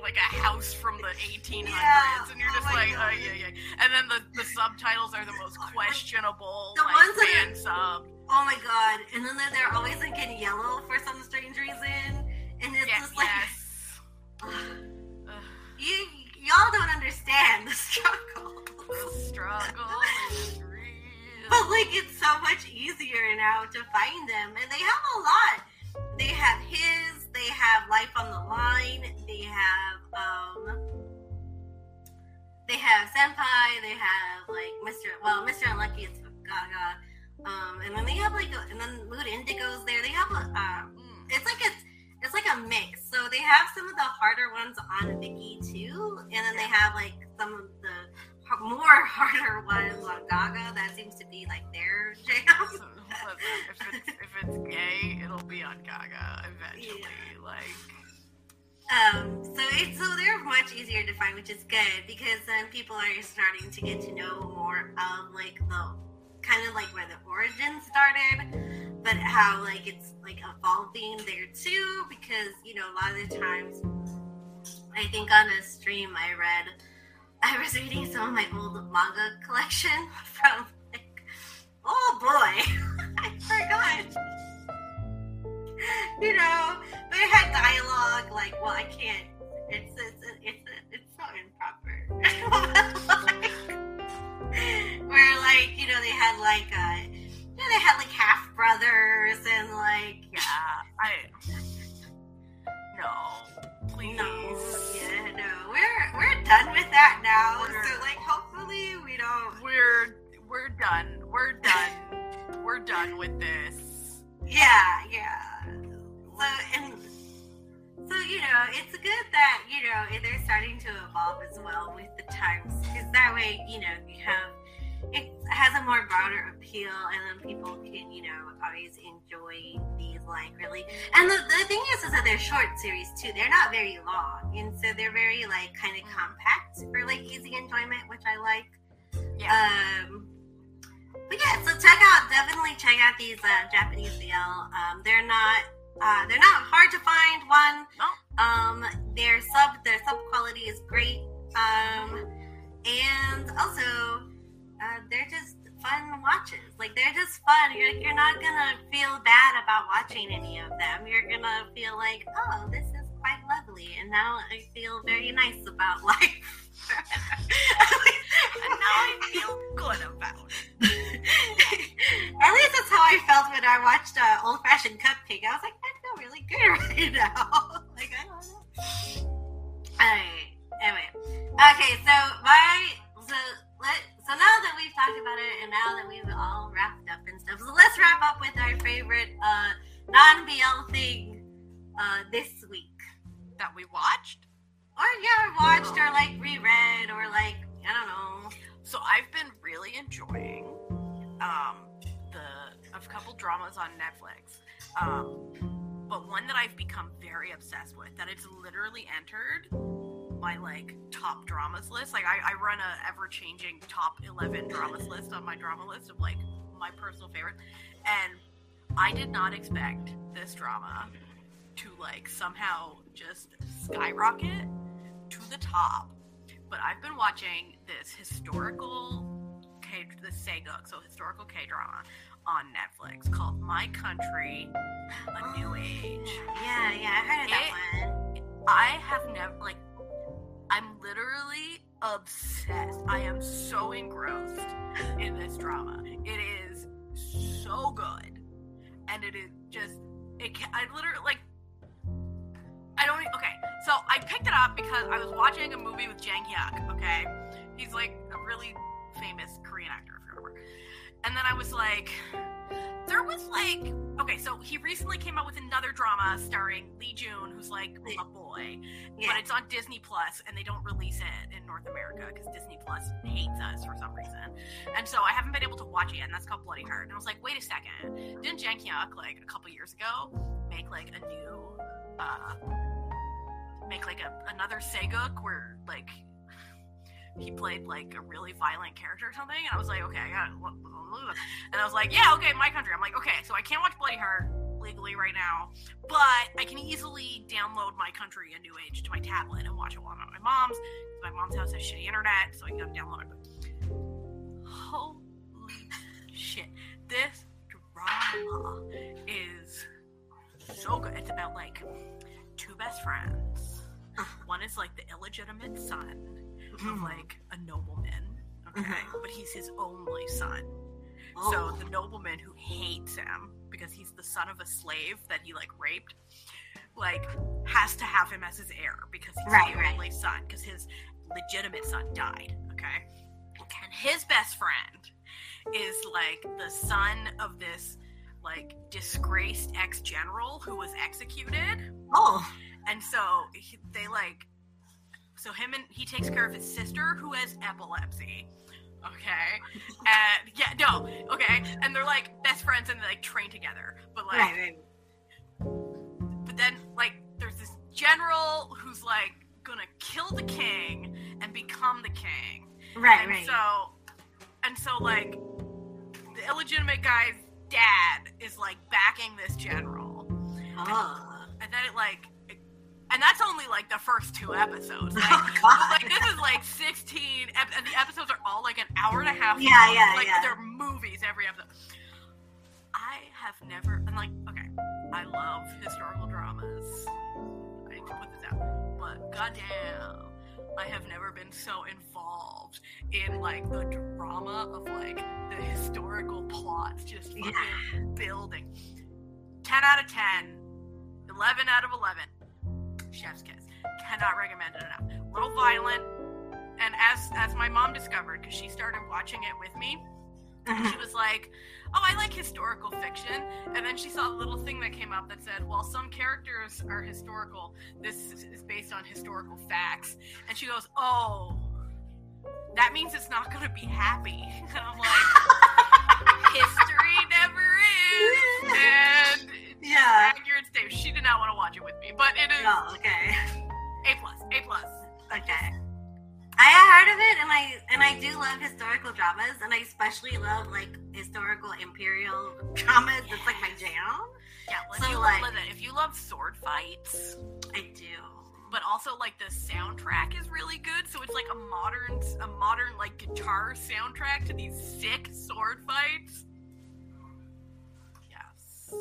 [SPEAKER 2] like a house from the 1800s,
[SPEAKER 1] Yeah.
[SPEAKER 2] and you're
[SPEAKER 1] Oh
[SPEAKER 2] just
[SPEAKER 1] my
[SPEAKER 2] like,
[SPEAKER 1] God.
[SPEAKER 2] oh yeah, yeah. And then the, the subtitles are the most questionable,
[SPEAKER 1] The
[SPEAKER 2] like
[SPEAKER 1] ones that
[SPEAKER 2] fan sub.
[SPEAKER 1] Oh my god! And then they're always like in yellow for some strange reason, and it's
[SPEAKER 2] Yeah,
[SPEAKER 1] just like
[SPEAKER 2] yes.
[SPEAKER 1] You, y'all don't understand the struggle.
[SPEAKER 2] The struggle.
[SPEAKER 1] But like it's so much easier now to find them, and they have a lot. They have his. They have Life on the Line. They have um. They have Senpai. They have like Mr. Well, Mr. Unlucky is Gaga. Um, and then they have like, a, and then Mood Indigo's there. They have a um.
[SPEAKER 2] Mm.
[SPEAKER 1] It's like it's it's like a mix. So they have some of the harder ones on Viki too, and then they have like some of the h- more harder ones on Gaga. That seems to be like their jam.
[SPEAKER 2] If it's if it's gay, it'll be on Gaga eventually. Like,
[SPEAKER 1] Um, so it's so they're much easier to find, which is good because then people are starting to get to know more of like the kind of like where the origin started, but how like it's like evolving there too. Because you know a lot of the times, I think on a stream I read, I was reading some of my old manga collection from like, oh boy, I forgot. You know, they had dialogue like, well, I can't. It's it's it's it's so improper. Where like you know they had like uh, you know they had like half brothers and like
[SPEAKER 2] yeah, I no, please.
[SPEAKER 1] no, that now.
[SPEAKER 2] We're-
[SPEAKER 1] So like hopefully we don't.
[SPEAKER 2] We're we're done. We're done. we're done with this.
[SPEAKER 1] Yeah, yeah. So and so you know it's good that you know they're starting to evolve as well with the times because that way you know you have it has a more broader appeal and then people can you know always enjoy these like really and the, the thing is is that they're short series too. They're not very long and so they're very like kind of compact for like easy enjoyment which i like.
[SPEAKER 2] Yeah.
[SPEAKER 1] um but yeah so check out definitely check out these uh, japanese bl um they're not uh, they're not hard to find one. Um their sub their sub quality is great. Um and also uh, they're just fun watches. Like they're just fun. You're you're not gonna feel bad about watching any of them. You're gonna feel like, oh, this is quite lovely, and now I feel very nice about life.
[SPEAKER 2] and now I feel good about it.
[SPEAKER 1] At least that's how I felt when I watched uh, Old Fashioned Cupcake. I was like, I feel really good right now. like I don't know. Alright. Anyway. Okay, so my so let so now that we've talked about it and now that we've all wrapped up and stuff, so let's wrap up with our favorite uh non BL thing uh this week.
[SPEAKER 2] that we watched.
[SPEAKER 1] Or yeah, or watched or like reread or like I don't know.
[SPEAKER 2] So I've been really enjoying um, the a couple dramas on Netflix. Um, but one that I've become very obsessed with that it's literally entered my like top dramas list. Like I, I run a ever changing top eleven dramas list on MyDramaList of like my personal favorites. And I did not expect this drama to like somehow just skyrocket to the top. But I've been watching this historical K, the sageuk, so historical K drama on Netflix called My Country, A New oh, Age.
[SPEAKER 1] Yeah, yeah, I heard of that one.
[SPEAKER 2] I have never like I'm literally obsessed. I am so engrossed in this drama. It is so good. And it is just it ca- I literally like I don't okay. So I picked it up because I was watching a movie with Jang Hyuk, okay? He's like a really famous Korean actor if you remember. And then I was like there was like okay, so he recently came out with another drama starring Lee Jun, who's like a boy,
[SPEAKER 1] Yeah.
[SPEAKER 2] but it's on Disney Plus, and they don't release it in North America because Disney Plus hates us for some reason. And so I haven't been able to watch it yet, and that's called Bloody Heart. And I was like, wait a second, didn't Jang Hyuk like a couple years ago make like a new, uh, make like a another sageuk where like he played like a really violent character or something? And I was like, okay, I got it. And I was like, yeah, okay, my country. I'm like, okay, so I can't watch Bloody Heart legally right now, but I can easily download my country a new age to my tablet and watch it while I'm at my mom's. My mom's house has shitty internet, so I can download it. Holy shit. This drama is so good. It's about like two best friends. One is like the illegitimate son of
[SPEAKER 1] Mhm.
[SPEAKER 2] like a nobleman. Okay.
[SPEAKER 1] Mhm.
[SPEAKER 2] But he's his only son.
[SPEAKER 1] Oh.
[SPEAKER 2] So the nobleman who hates him because he's the son of a slave that he like raped, like has to have him as his heir because he's
[SPEAKER 1] Right,
[SPEAKER 2] the
[SPEAKER 1] right.
[SPEAKER 2] only son because his legitimate son died. Okay, and his best friend is like the son of this like disgraced ex general who was executed,
[SPEAKER 1] oh.
[SPEAKER 2] and so he, they like so him and he takes care of his sister who has epilepsy okay and yeah no okay and they're like best friends and they like train together but like
[SPEAKER 1] Right, right.
[SPEAKER 2] but then like there's this general who's like gonna kill the king and become the king
[SPEAKER 1] Right,
[SPEAKER 2] and
[SPEAKER 1] right.
[SPEAKER 2] so and so like the illegitimate guy's dad is like backing this general
[SPEAKER 1] oh.
[SPEAKER 2] and then it like and that's only like the first two episodes. Like,
[SPEAKER 1] Oh,
[SPEAKER 2] like this is like 16 ep- and the episodes are all like an hour and a half
[SPEAKER 1] Yeah,
[SPEAKER 2] long.
[SPEAKER 1] yeah,
[SPEAKER 2] like
[SPEAKER 1] yeah.
[SPEAKER 2] they're movies every episode. I have never and like okay i love historical dramas. I need to put this out. But goddamn i have never been so involved in like the drama of like the historical plots just fucking
[SPEAKER 1] Yeah.
[SPEAKER 2] building. 10 out of 10 11 out of 11 chef's kiss. Cannot recommend it enough. Little violent and as as my mom discovered because she started watching it with me uh-huh. she was like oh i like historical fiction. And then she saw a little thing that came up that said well some characters are historical. This is- is based on historical facts. And she goes oh that means it's not going to be happy. And i'm like history never is and
[SPEAKER 1] yeah.
[SPEAKER 2] accurate statement. She did not want to watch it with me, but it is
[SPEAKER 1] Oh, okay.
[SPEAKER 2] A plus, A plus.
[SPEAKER 1] Okay. I heard of it, and I and I do love historical dramas, and I especially love like historical imperial dramas. It's like my jam.
[SPEAKER 2] Yeah, well,
[SPEAKER 1] So,
[SPEAKER 2] you
[SPEAKER 1] like-
[SPEAKER 2] love it, if you love sword fights,
[SPEAKER 1] I do.
[SPEAKER 2] but also like the soundtrack is really good, so it's like a modern, a modern like guitar soundtrack to these sick sword fights. Yes,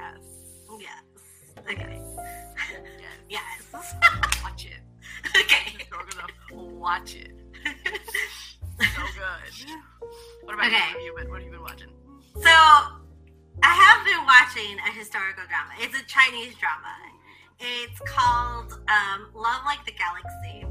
[SPEAKER 2] yes,
[SPEAKER 1] Yes. Okay.
[SPEAKER 2] yes.
[SPEAKER 1] Yes.
[SPEAKER 2] Watch it.
[SPEAKER 1] okay.
[SPEAKER 2] Historical stuff. Watch it. So good. What about
[SPEAKER 1] Okay.
[SPEAKER 2] you? What have you been, what have you been watching?
[SPEAKER 1] So, I have been watching a historical drama. It's a Chinese drama. It's called um, Love Like the Galaxy.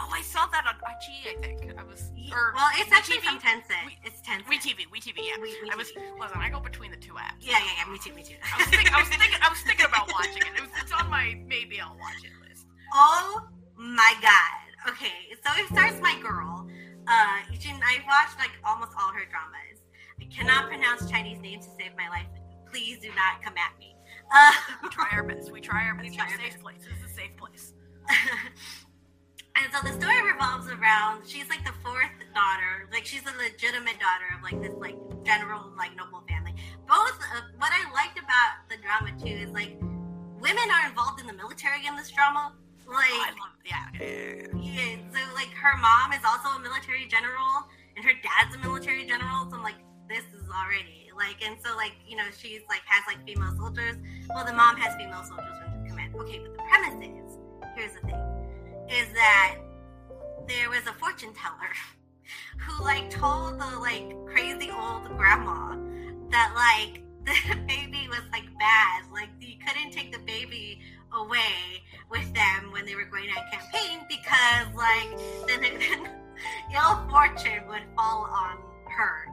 [SPEAKER 2] Oh, I saw that on IG. I think I was. Or
[SPEAKER 1] Well, it's actually
[SPEAKER 2] WeTV?
[SPEAKER 1] from Tencent.
[SPEAKER 2] We-
[SPEAKER 1] It's Tencent.
[SPEAKER 2] We TV, we TV, yeah.
[SPEAKER 1] We- we
[SPEAKER 2] I was
[SPEAKER 1] TV.
[SPEAKER 2] listen. I go between the two apps.
[SPEAKER 1] Yeah, yeah, yeah. Me too. Me too.
[SPEAKER 2] I was, thinking, I was thinking. I was thinking about watching it. it was, it's on my maybe I'll watch it list.
[SPEAKER 1] Oh my god. Okay, so it starts my girl. Uh, I watched like almost all her dramas. I cannot pronounce Chinese names to save my life. Please do not come at me. Uh,
[SPEAKER 2] We try our best. We try our best.
[SPEAKER 1] Try our
[SPEAKER 2] safe place. This is a safe place.
[SPEAKER 1] and so the story revolves around she's like the fourth daughter, like she's a legitimate daughter of like this like general like noble family. Both uh, what I liked about the drama too is like women are involved in the military in this drama. Like
[SPEAKER 2] Oh, I love. Yeah. yeah, yeah, yeah.
[SPEAKER 1] Yeah, so like her mom is also a military general, and her dad's a military general. So I'm like, this is already like, and so like you know she's like has like female soldiers. Well, the mom has female soldiers under command. Okay, but the premise is here's the thing: is that there was a fortune teller who like told the like crazy old grandma that like the baby was like bad, like you couldn't take the baby away with them when they were going on campaign because like then, ill fortune would fall on her.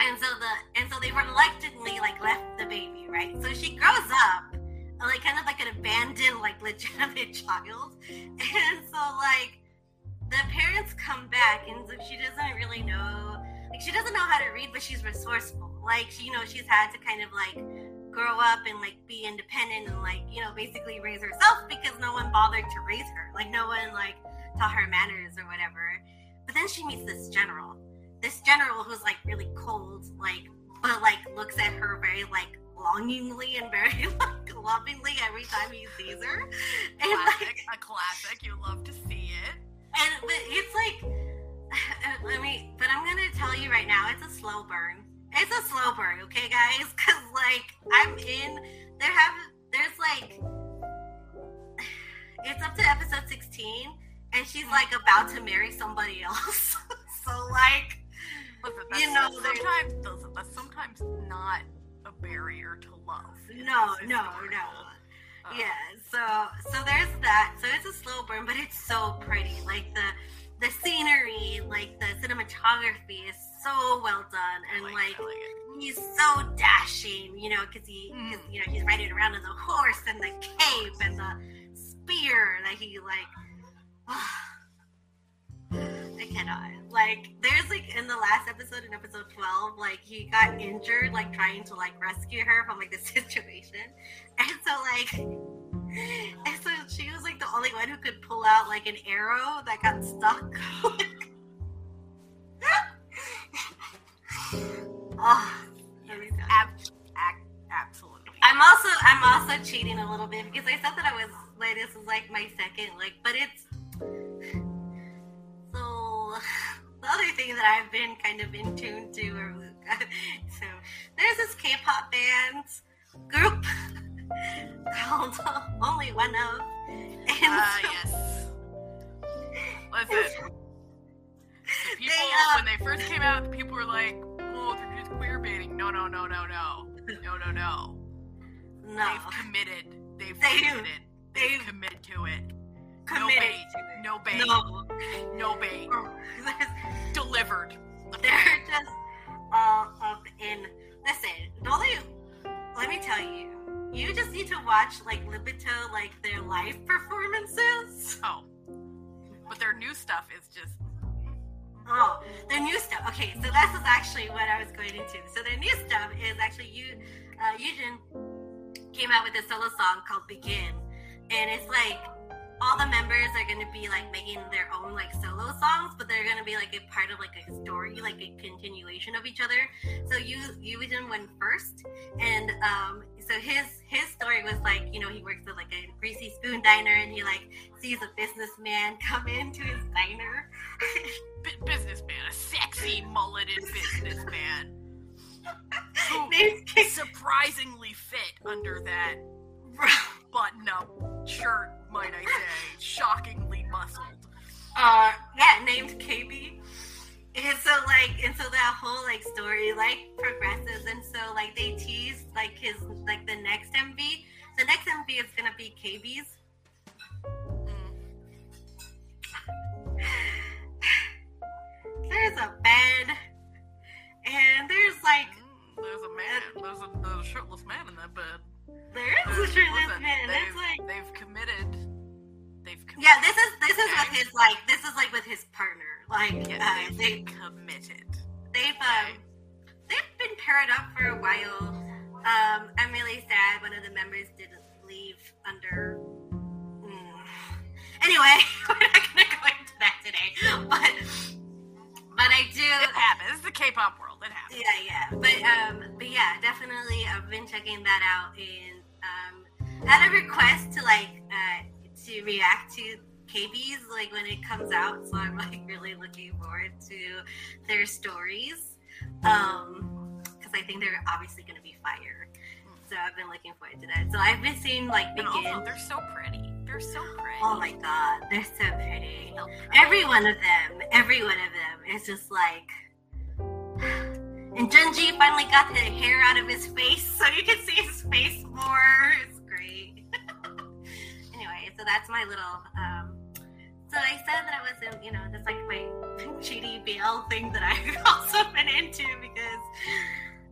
[SPEAKER 1] And so the and so they reluctantly like left the baby right? So she grows up like kind of like an abandoned like legitimate child. And so like the parents come back and so she doesn't really know like she doesn't know how to read but she's resourceful. Like she you know she's had to kind of like grow up and like be independent and like you know basically raise herself because no one bothered to raise her. Like no one like taught her manners or whatever. But then she meets this general. This general who's like really cold like but like looks at her very like longingly and very like lovingly every time he sees her and like
[SPEAKER 2] Classic. A classic. You love to see it.
[SPEAKER 1] and but it's like let me but i'm gonna tell you right now it's a slow burn it's a slow burn okay guys because like i'm in there have there's like it's up to episode 16 and she's like about to marry somebody else so like
[SPEAKER 2] Listen,
[SPEAKER 1] You know,
[SPEAKER 2] sometimes that's, that's sometimes not barrier to love.
[SPEAKER 1] no no no
[SPEAKER 2] uh,
[SPEAKER 1] yeah so so there's that so it's a slow burn but it's so pretty like the the scenery like the cinematography is so well done and
[SPEAKER 2] like,
[SPEAKER 1] like
[SPEAKER 2] like
[SPEAKER 1] he's so dashing, you know, because he,
[SPEAKER 2] Mm.
[SPEAKER 1] you know, he's riding around on the horse and the cape and the spear that he like. I cannot. Like, there's like in the last episode, in episode twelve, like he got injured, like trying to like rescue her from like the situation, and so like. And so she was like the only one who could pull out like an arrow that got stuck. oh, let me tell you.
[SPEAKER 2] Ab- absolutely.
[SPEAKER 1] I'm also I'm also cheating a little bit because I said that I was like this is like my second like but it's the other thing that I've been kind of in tune to or so there's this K-pop band group called OnlyOneOf and
[SPEAKER 2] Ah,
[SPEAKER 1] so-
[SPEAKER 2] yes. Listen, the people
[SPEAKER 1] They, uh,
[SPEAKER 2] when they first came out, people were like, "Oh, they're just queer baiting." No, no, no, no, no, no, no, no.
[SPEAKER 1] no
[SPEAKER 2] They've committed. They've
[SPEAKER 1] They-
[SPEAKER 2] committed. They've
[SPEAKER 1] they've
[SPEAKER 2] committed to it.
[SPEAKER 1] Committed
[SPEAKER 2] bait. No bait.
[SPEAKER 1] no
[SPEAKER 2] No bait. Delivered.
[SPEAKER 1] they're just all up in. Listen, only. Let me tell you, you just need to watch like Libido, like their live performances.
[SPEAKER 2] Oh, but their new stuff is just.
[SPEAKER 1] Oh, their new stuff. Okay, so this is actually what I was going into. So their new stuff is actually you, uh, Yujin came out with a solo song called "Begin," and it's like all the members are going to be like making their own like solo songs, but they're going to be like a part of like a story, like a continuation of each other. So you Yujin went first, and um, so his his story was like you know he works at like a greasy spoon diner, and he like sees a businessman come into his diner.
[SPEAKER 2] bu- businessman, a sexy mulleted businessman who surprisingly fit under that button-up shirt, might I say, shockingly muscled.
[SPEAKER 1] uh yeah named KB and so like and so that whole like story like progresses and so like they tease like his like the next MV the next MV is gonna be KB's
[SPEAKER 2] Mm.
[SPEAKER 1] there's a bed and there's like
[SPEAKER 2] Mm, There's a man. There's a, there's a shirtless man in that bed.
[SPEAKER 1] There is a shirtless
[SPEAKER 2] listen,
[SPEAKER 1] man
[SPEAKER 2] they've,
[SPEAKER 1] it's like
[SPEAKER 2] they've committed.
[SPEAKER 1] Yeah, this is this is with his like this is like with his partner. Like
[SPEAKER 2] Yeah,
[SPEAKER 1] uh,
[SPEAKER 2] they've
[SPEAKER 1] they
[SPEAKER 2] committed.
[SPEAKER 1] they've um they've been paired up for a while. Um, I'm really sad one of the members didn't leave under. Mm. Anyway, we're not gonna go into that today, but but I do.
[SPEAKER 2] It happens. It's the K-pop world.
[SPEAKER 1] Yeah, yeah, but um, but yeah, definitely. I've been checking that out and um, had a request to like uh, to react to KB's like when it comes out. So I'm like really looking forward to their stories. Um, because I think they're obviously going to be fire. So I've been looking forward to that. So I've been seeing like
[SPEAKER 2] And also,
[SPEAKER 1] begin.
[SPEAKER 2] they're so pretty. They're so pretty.
[SPEAKER 1] Oh my god, they're so pretty.
[SPEAKER 2] So pretty.
[SPEAKER 1] Every one of them, every one of them is just like. And Junji finally got the hair out of his face, so you can see his face more. It's great. anyway, so that's my little. Um, so I said that I wasn't, you know, that's like my GDBL thing that I've also been into because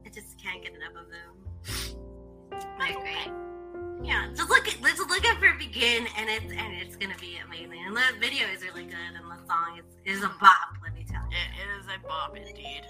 [SPEAKER 1] I just can't get enough of them. They're great. Yeah, just look at let's look at for begin, and it's and it's gonna be amazing. And the video is really good, and the song is is a bop. Let me tell you.
[SPEAKER 2] It is a bop indeed.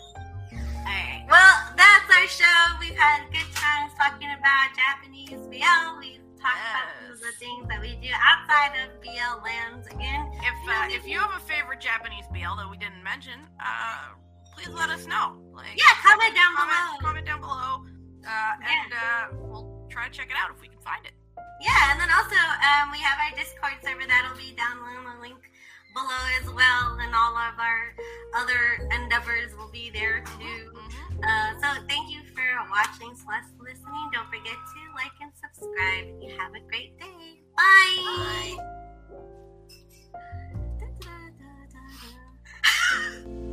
[SPEAKER 1] All right. Well, that's our show. We've had good times talking about Japanese BL. We've talked about the things that we do outside of BL lands. Again,
[SPEAKER 2] If uh, if you have a favorite Japanese BL that we didn't mention, uh, please let us know. Like,
[SPEAKER 1] yeah, comment down
[SPEAKER 2] comment,
[SPEAKER 1] below.
[SPEAKER 2] comment down below, uh, and uh, we'll try to check it out if we can find it.
[SPEAKER 1] Yeah, and then also um, we have our Discord server that'll be down in the link below as well, and all of our other endeavors will be there too.
[SPEAKER 2] Mm-hmm.
[SPEAKER 1] Uh, so thank you for watching slash listening. Don't forget to like and subscribe. You have a great day. Bye. Bye.